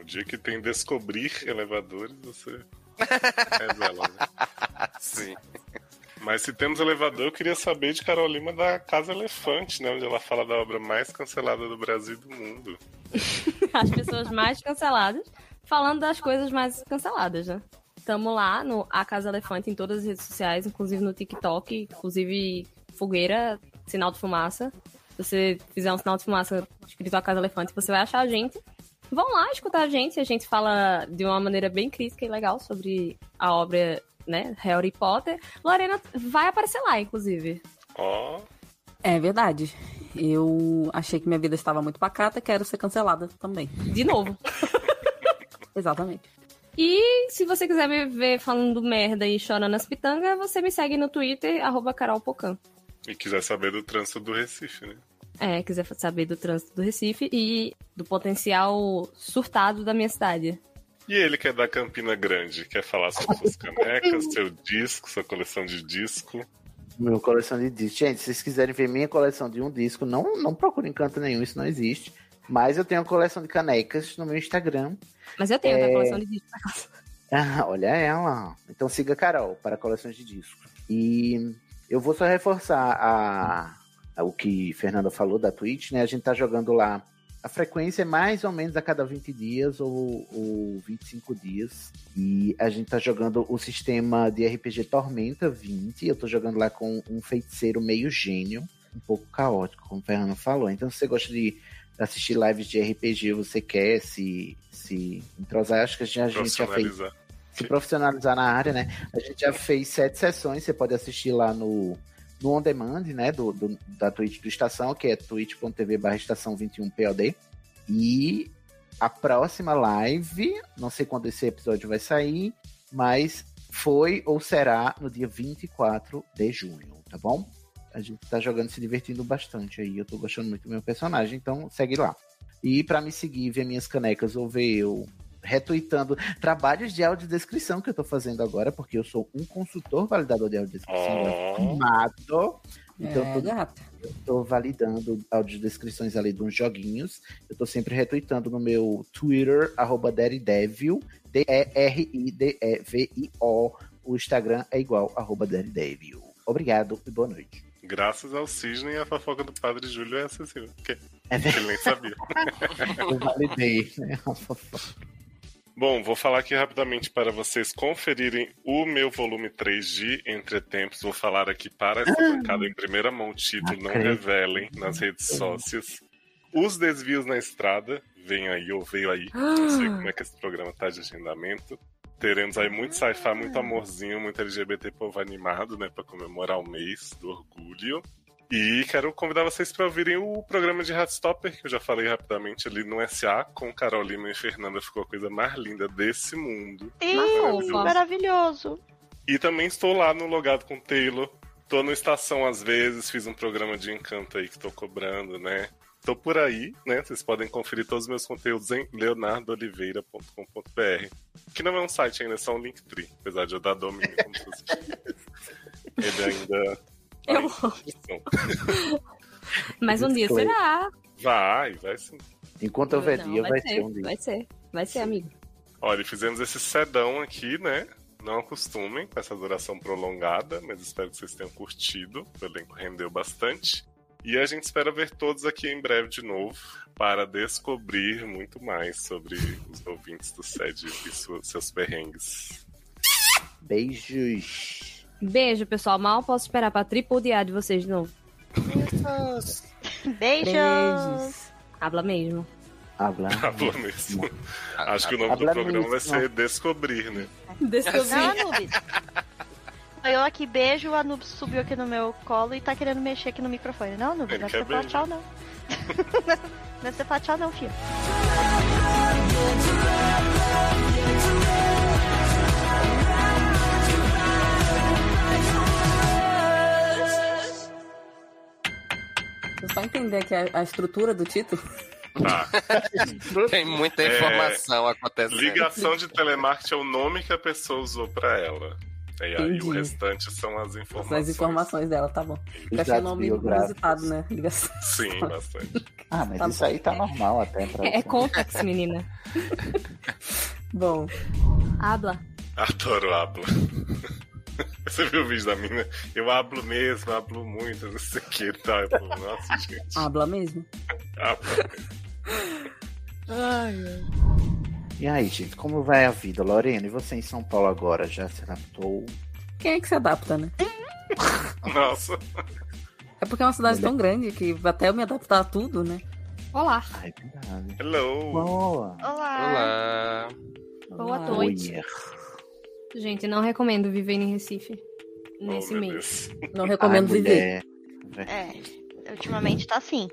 O dia que tem descobrir elevadores, você <laughs> revela, né? Sim. Mas se temos elevador, eu queria saber de Carol Lima da Casa Elefante, né? Onde ela fala da obra mais cancelada do Brasil e do mundo. <laughs> As pessoas mais canceladas, falando das coisas mais canceladas, né? Tamo lá no A Casa Elefante em todas as redes sociais, inclusive no TikTok, inclusive fogueira, sinal de fumaça. Se você fizer um sinal de fumaça escrito A Casa Elefante, você vai achar a gente. Vão lá escutar a gente, a gente fala de uma maneira bem crítica e legal sobre a obra, né, Harry Potter. Lorena vai aparecer lá, inclusive. Ó, É verdade. Eu achei que minha vida estava muito pacata, quero ser cancelada também. De novo. <laughs> Exatamente. E se você quiser me ver falando merda e chorando nas pitangas, você me segue no Twitter, arroba carolpocan. e quiser saber do trânsito do Recife, né? É, quiser saber do trânsito do Recife e do potencial surtado da minha cidade. E ele que é da Campina Grande, quer falar sobre suas <laughs> canecas, seu disco, sua coleção de disco. Minha coleção de discos. Gente, se vocês quiserem ver minha coleção de um disco, não, não procurem canto nenhum, isso não existe. Mas eu tenho uma coleção de canecas no meu Instagram. Mas eu tenho É. outra coleção de discos. <laughs> Ah, olha ela. Então siga a Carol para coleções de discos. E eu vou só reforçar a, a- o que Fernanda falou da Twitch, né? A gente tá jogando lá. A frequência é mais ou menos a cada 20 dias ou, ou 25 dias. E a gente tá jogando o sistema de RPG Tormenta 20. Eu tô jogando lá com um feiticeiro meio gênio, um pouco caótico, como o Fernando falou. Então, se você gosta de assistir lives de RPG, você quer se, se entrosar, acho que a gente já fez se profissionalizar na área, né? A gente já fez sete sessões, você pode assistir lá no, no On Demand, né? Do, do- da Twitch do Estação, que é twitch.tv barra estação 21POD. E a próxima live, não sei quando esse episódio vai sair, mas foi ou será no dia 24 de junho, tá bom? A gente tá jogando se divertindo bastante aí. Eu tô gostando muito do meu personagem, então segue lá. E pra me seguir, ver minhas canecas ou ver eu retweetando trabalhos de audiodescrição que eu tô fazendo agora, porque eu sou um consultor validador de audiodescrição Oh. formado. Então, É, eu tô, gata. eu tô validando audiodescrições ali de uns joguinhos. Eu tô sempre retweetando no meu Twitter, arroba Daredevil, D-E-R-I-D-E-V-I-O. O Instagram é igual, arroba Daredevil. Obrigado e boa noite. Graças ao Cisne, a fofoca do Padre Júlio é acessível. Porque É ele nem sabia. <laughs> Eu validei, né? Bom, vou falar aqui rapidamente para vocês conferirem o meu volume 3 de Entretempos. Vou falar aqui para essa bancada em primeira mão, título, não revelem nas redes sócias. Os desvios na estrada, vem aí ou veio aí, não sei como é que esse programa tá de agendamento. Teremos aí muito sci-fi, muito amorzinho, muito LGBT povo animado, né, para comemorar o mês do orgulho. E quero convidar vocês para ouvirem o programa de Heartstopper, que eu já falei rapidamente ali no SA, com Carol Lima e Fernanda. Ficou a coisa mais linda desse mundo. Isso, maravilhoso. E também estou lá no Logado com o Taylor. Tô no Estação às vezes, fiz um programa de encanto aí que tô cobrando, né? Tô por aí, né? Vocês podem conferir todos os meus conteúdos em leonardoliveira.com.br. Que não é um site ainda, é só um Linktree, apesar de eu dar domínio como fosse. <laughs> Ele ainda. Eu construção. <laughs> Mas um dia será. Vai, vai sim. Enquanto houver dia, vai ser um dia. Vai ser. Vai ser, amigo. Olha, fizemos esse sedão aqui, né? Não acostumem com essa duração prolongada, mas espero que vocês tenham curtido. O elenco rendeu bastante. E a gente espera ver todos aqui em breve de novo para descobrir muito mais sobre os ouvintes do SED e seus perrengues. Beijos. Beijo, pessoal. Mal posso esperar pra tripudiar de vocês de novo. Beijos. Habla mesmo. Habla. Habla mesmo. Acho que o nome do Habla programa vai mesmo. ser Descobrir, né? Não, Anubis. Eu aqui beijo, o Anubis subiu aqui no meu colo e tá querendo mexer aqui no microfone. Não, Anubis, Ele não é pra você falar beijo. tchau, não. <laughs> não é pra você falar tchau, não, filho. Só entender aqui a, a estrutura do título. Tá. <laughs> Tem muita É, informação acontecendo. Ligação de telemarketing é o nome que a pessoa usou pra ela. E aí o restante são as informações. As informações dela, tá bom. Eu Os achei o nome inusitado, né? Ligação. Sim, bastante. Ah, mas Tá isso bom. aí tá normal até pra É, é Contax, menina. Bom, Habla. Adoro hablo. <laughs> Você viu o vídeo da mina? Eu hablo mesmo, hablo muito, não sei o que tá. Eu falo, Nossa, gente. habla mesmo. <laughs> habla. Ai, ai. E aí, gente, como vai a vida? Lorena, e você em São Paulo agora? Já se adaptou? Quem é que se adapta, né? <laughs> Nossa. É porque é uma cidade tão grande que até eu me adaptar a tudo, né? Olá. Ai, verdade. Hello. Boa. Olá. Olá. Boa Olá. noite. Oi. Gente, não recomendo viver em Recife nesse Oh, mês. Deus. Não recomendo Ai, viver. É, ultimamente tá assim.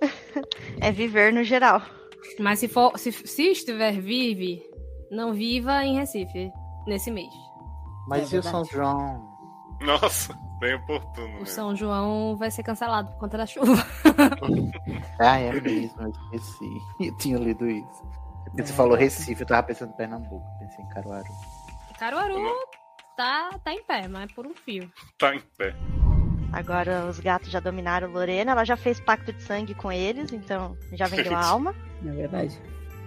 <laughs> é viver no geral. Mas se for, se, se estiver vive, não viva em Recife nesse mês. Mas É e o São. João? Nossa, bem oportuno. O Né? São João vai ser cancelado por conta da chuva. <laughs> Ah, é mesmo, eu esqueci. <laughs> Eu tinha lido isso. Você falou Recife, eu tava pensando em Pernambuco, pensei em Caruaru. Caruaru tá, tá em pé, mas é por um fio. Tá em pé. Agora os gatos já dominaram Lorena, ela já fez pacto de sangue com eles, então já vendeu a alma. É verdade.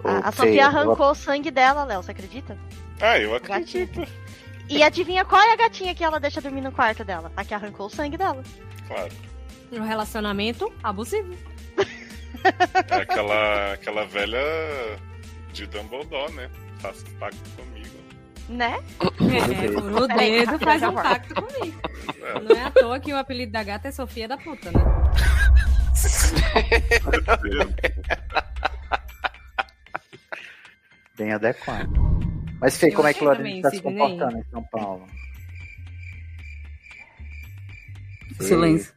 A, a Sofia arrancou o sangue dela, Léo, você acredita? Ah, eu acredito. E adivinha qual é a gatinha que ela deixa dormir no quarto dela? A que arrancou o sangue dela. Claro. Um relacionamento abusivo. É aquela, aquela velha de Dumbledore, né? Faça pacto comigo. Né? É, por o dedo faz um pacto comigo. Não é à toa que o apelido da gata é Sofia da puta, né? <laughs> Bem adequado. Mas, Fê, Eu como é que achei Lorena está se comportando em São Paulo? Silêncio.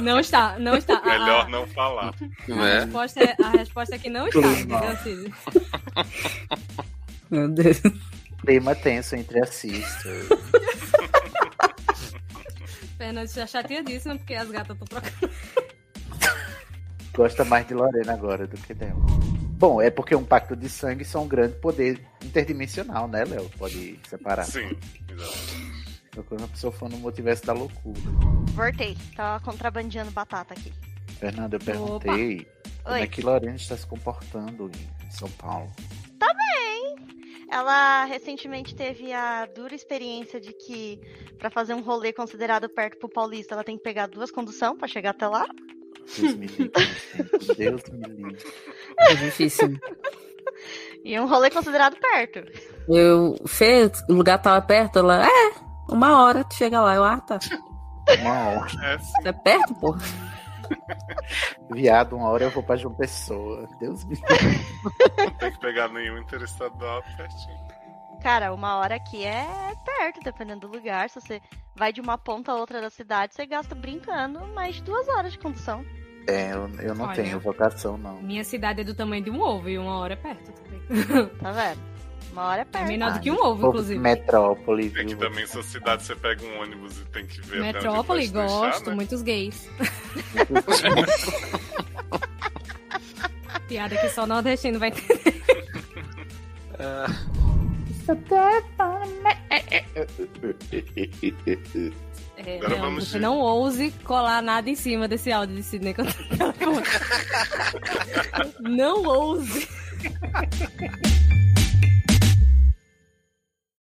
Não está, não está. <laughs> A- Melhor não falar. A, Né? resposta é, a resposta é que não está, entendeu, Cid? Meu Deus. Clima tenso entre as sisters. <laughs> Fernanda está chateadíssima porque as gatas estão trocando. Gosta mais de Lorena agora do que dela. Bom, é porque um pacto de sangue são um grande poder interdimensional, né, Léo? Pode separar. Sim, exatamente. Eu quando a pessoa for no multiverso da loucura. Voltei. Tava contrabandeando batata aqui. Fernanda, eu perguntei como Oi. é que Lorena está se comportando em São Paulo. Tá bem. Ela recentemente teve a dura experiência de que pra fazer um rolê considerado perto pro Paulista, ela tem que pegar duas condução pra chegar até lá. Deus me livre. Deus me livre. É difícil. <laughs> E um rolê considerado perto. Eu, Fê, o lugar tava perto, ela, é, uma hora tu chega lá. Eu, ah, tá. Uma hora. É. É perto, pô? <laughs> Viado, uma hora eu vou pra João Pessoa. Deus me livre. Não <laughs> tem que pegar nenhum interestadual pertinho. Cara, uma hora aqui é perto, dependendo do lugar. Se você vai de uma ponta a outra da cidade, você gasta brincando mais de duas horas de condução. É, eu, eu não Olha. tenho vocação, não. Minha cidade é do tamanho de um ovo e uma hora é perto também. Tá vendo? Uma hora é É perto. menor do que um ovo, inclusive. Metrópole, É que viu? também sua cidade você pega um ônibus e tem que ver até onde Metrópole, te deixar, gosto, né? muitos gays. <laughs> Piada que só nordestino vai entender. É, Agora não, vamos você não ouse colar nada em cima desse áudio de Sidney quando tá. <laughs> Não ouse. <laughs>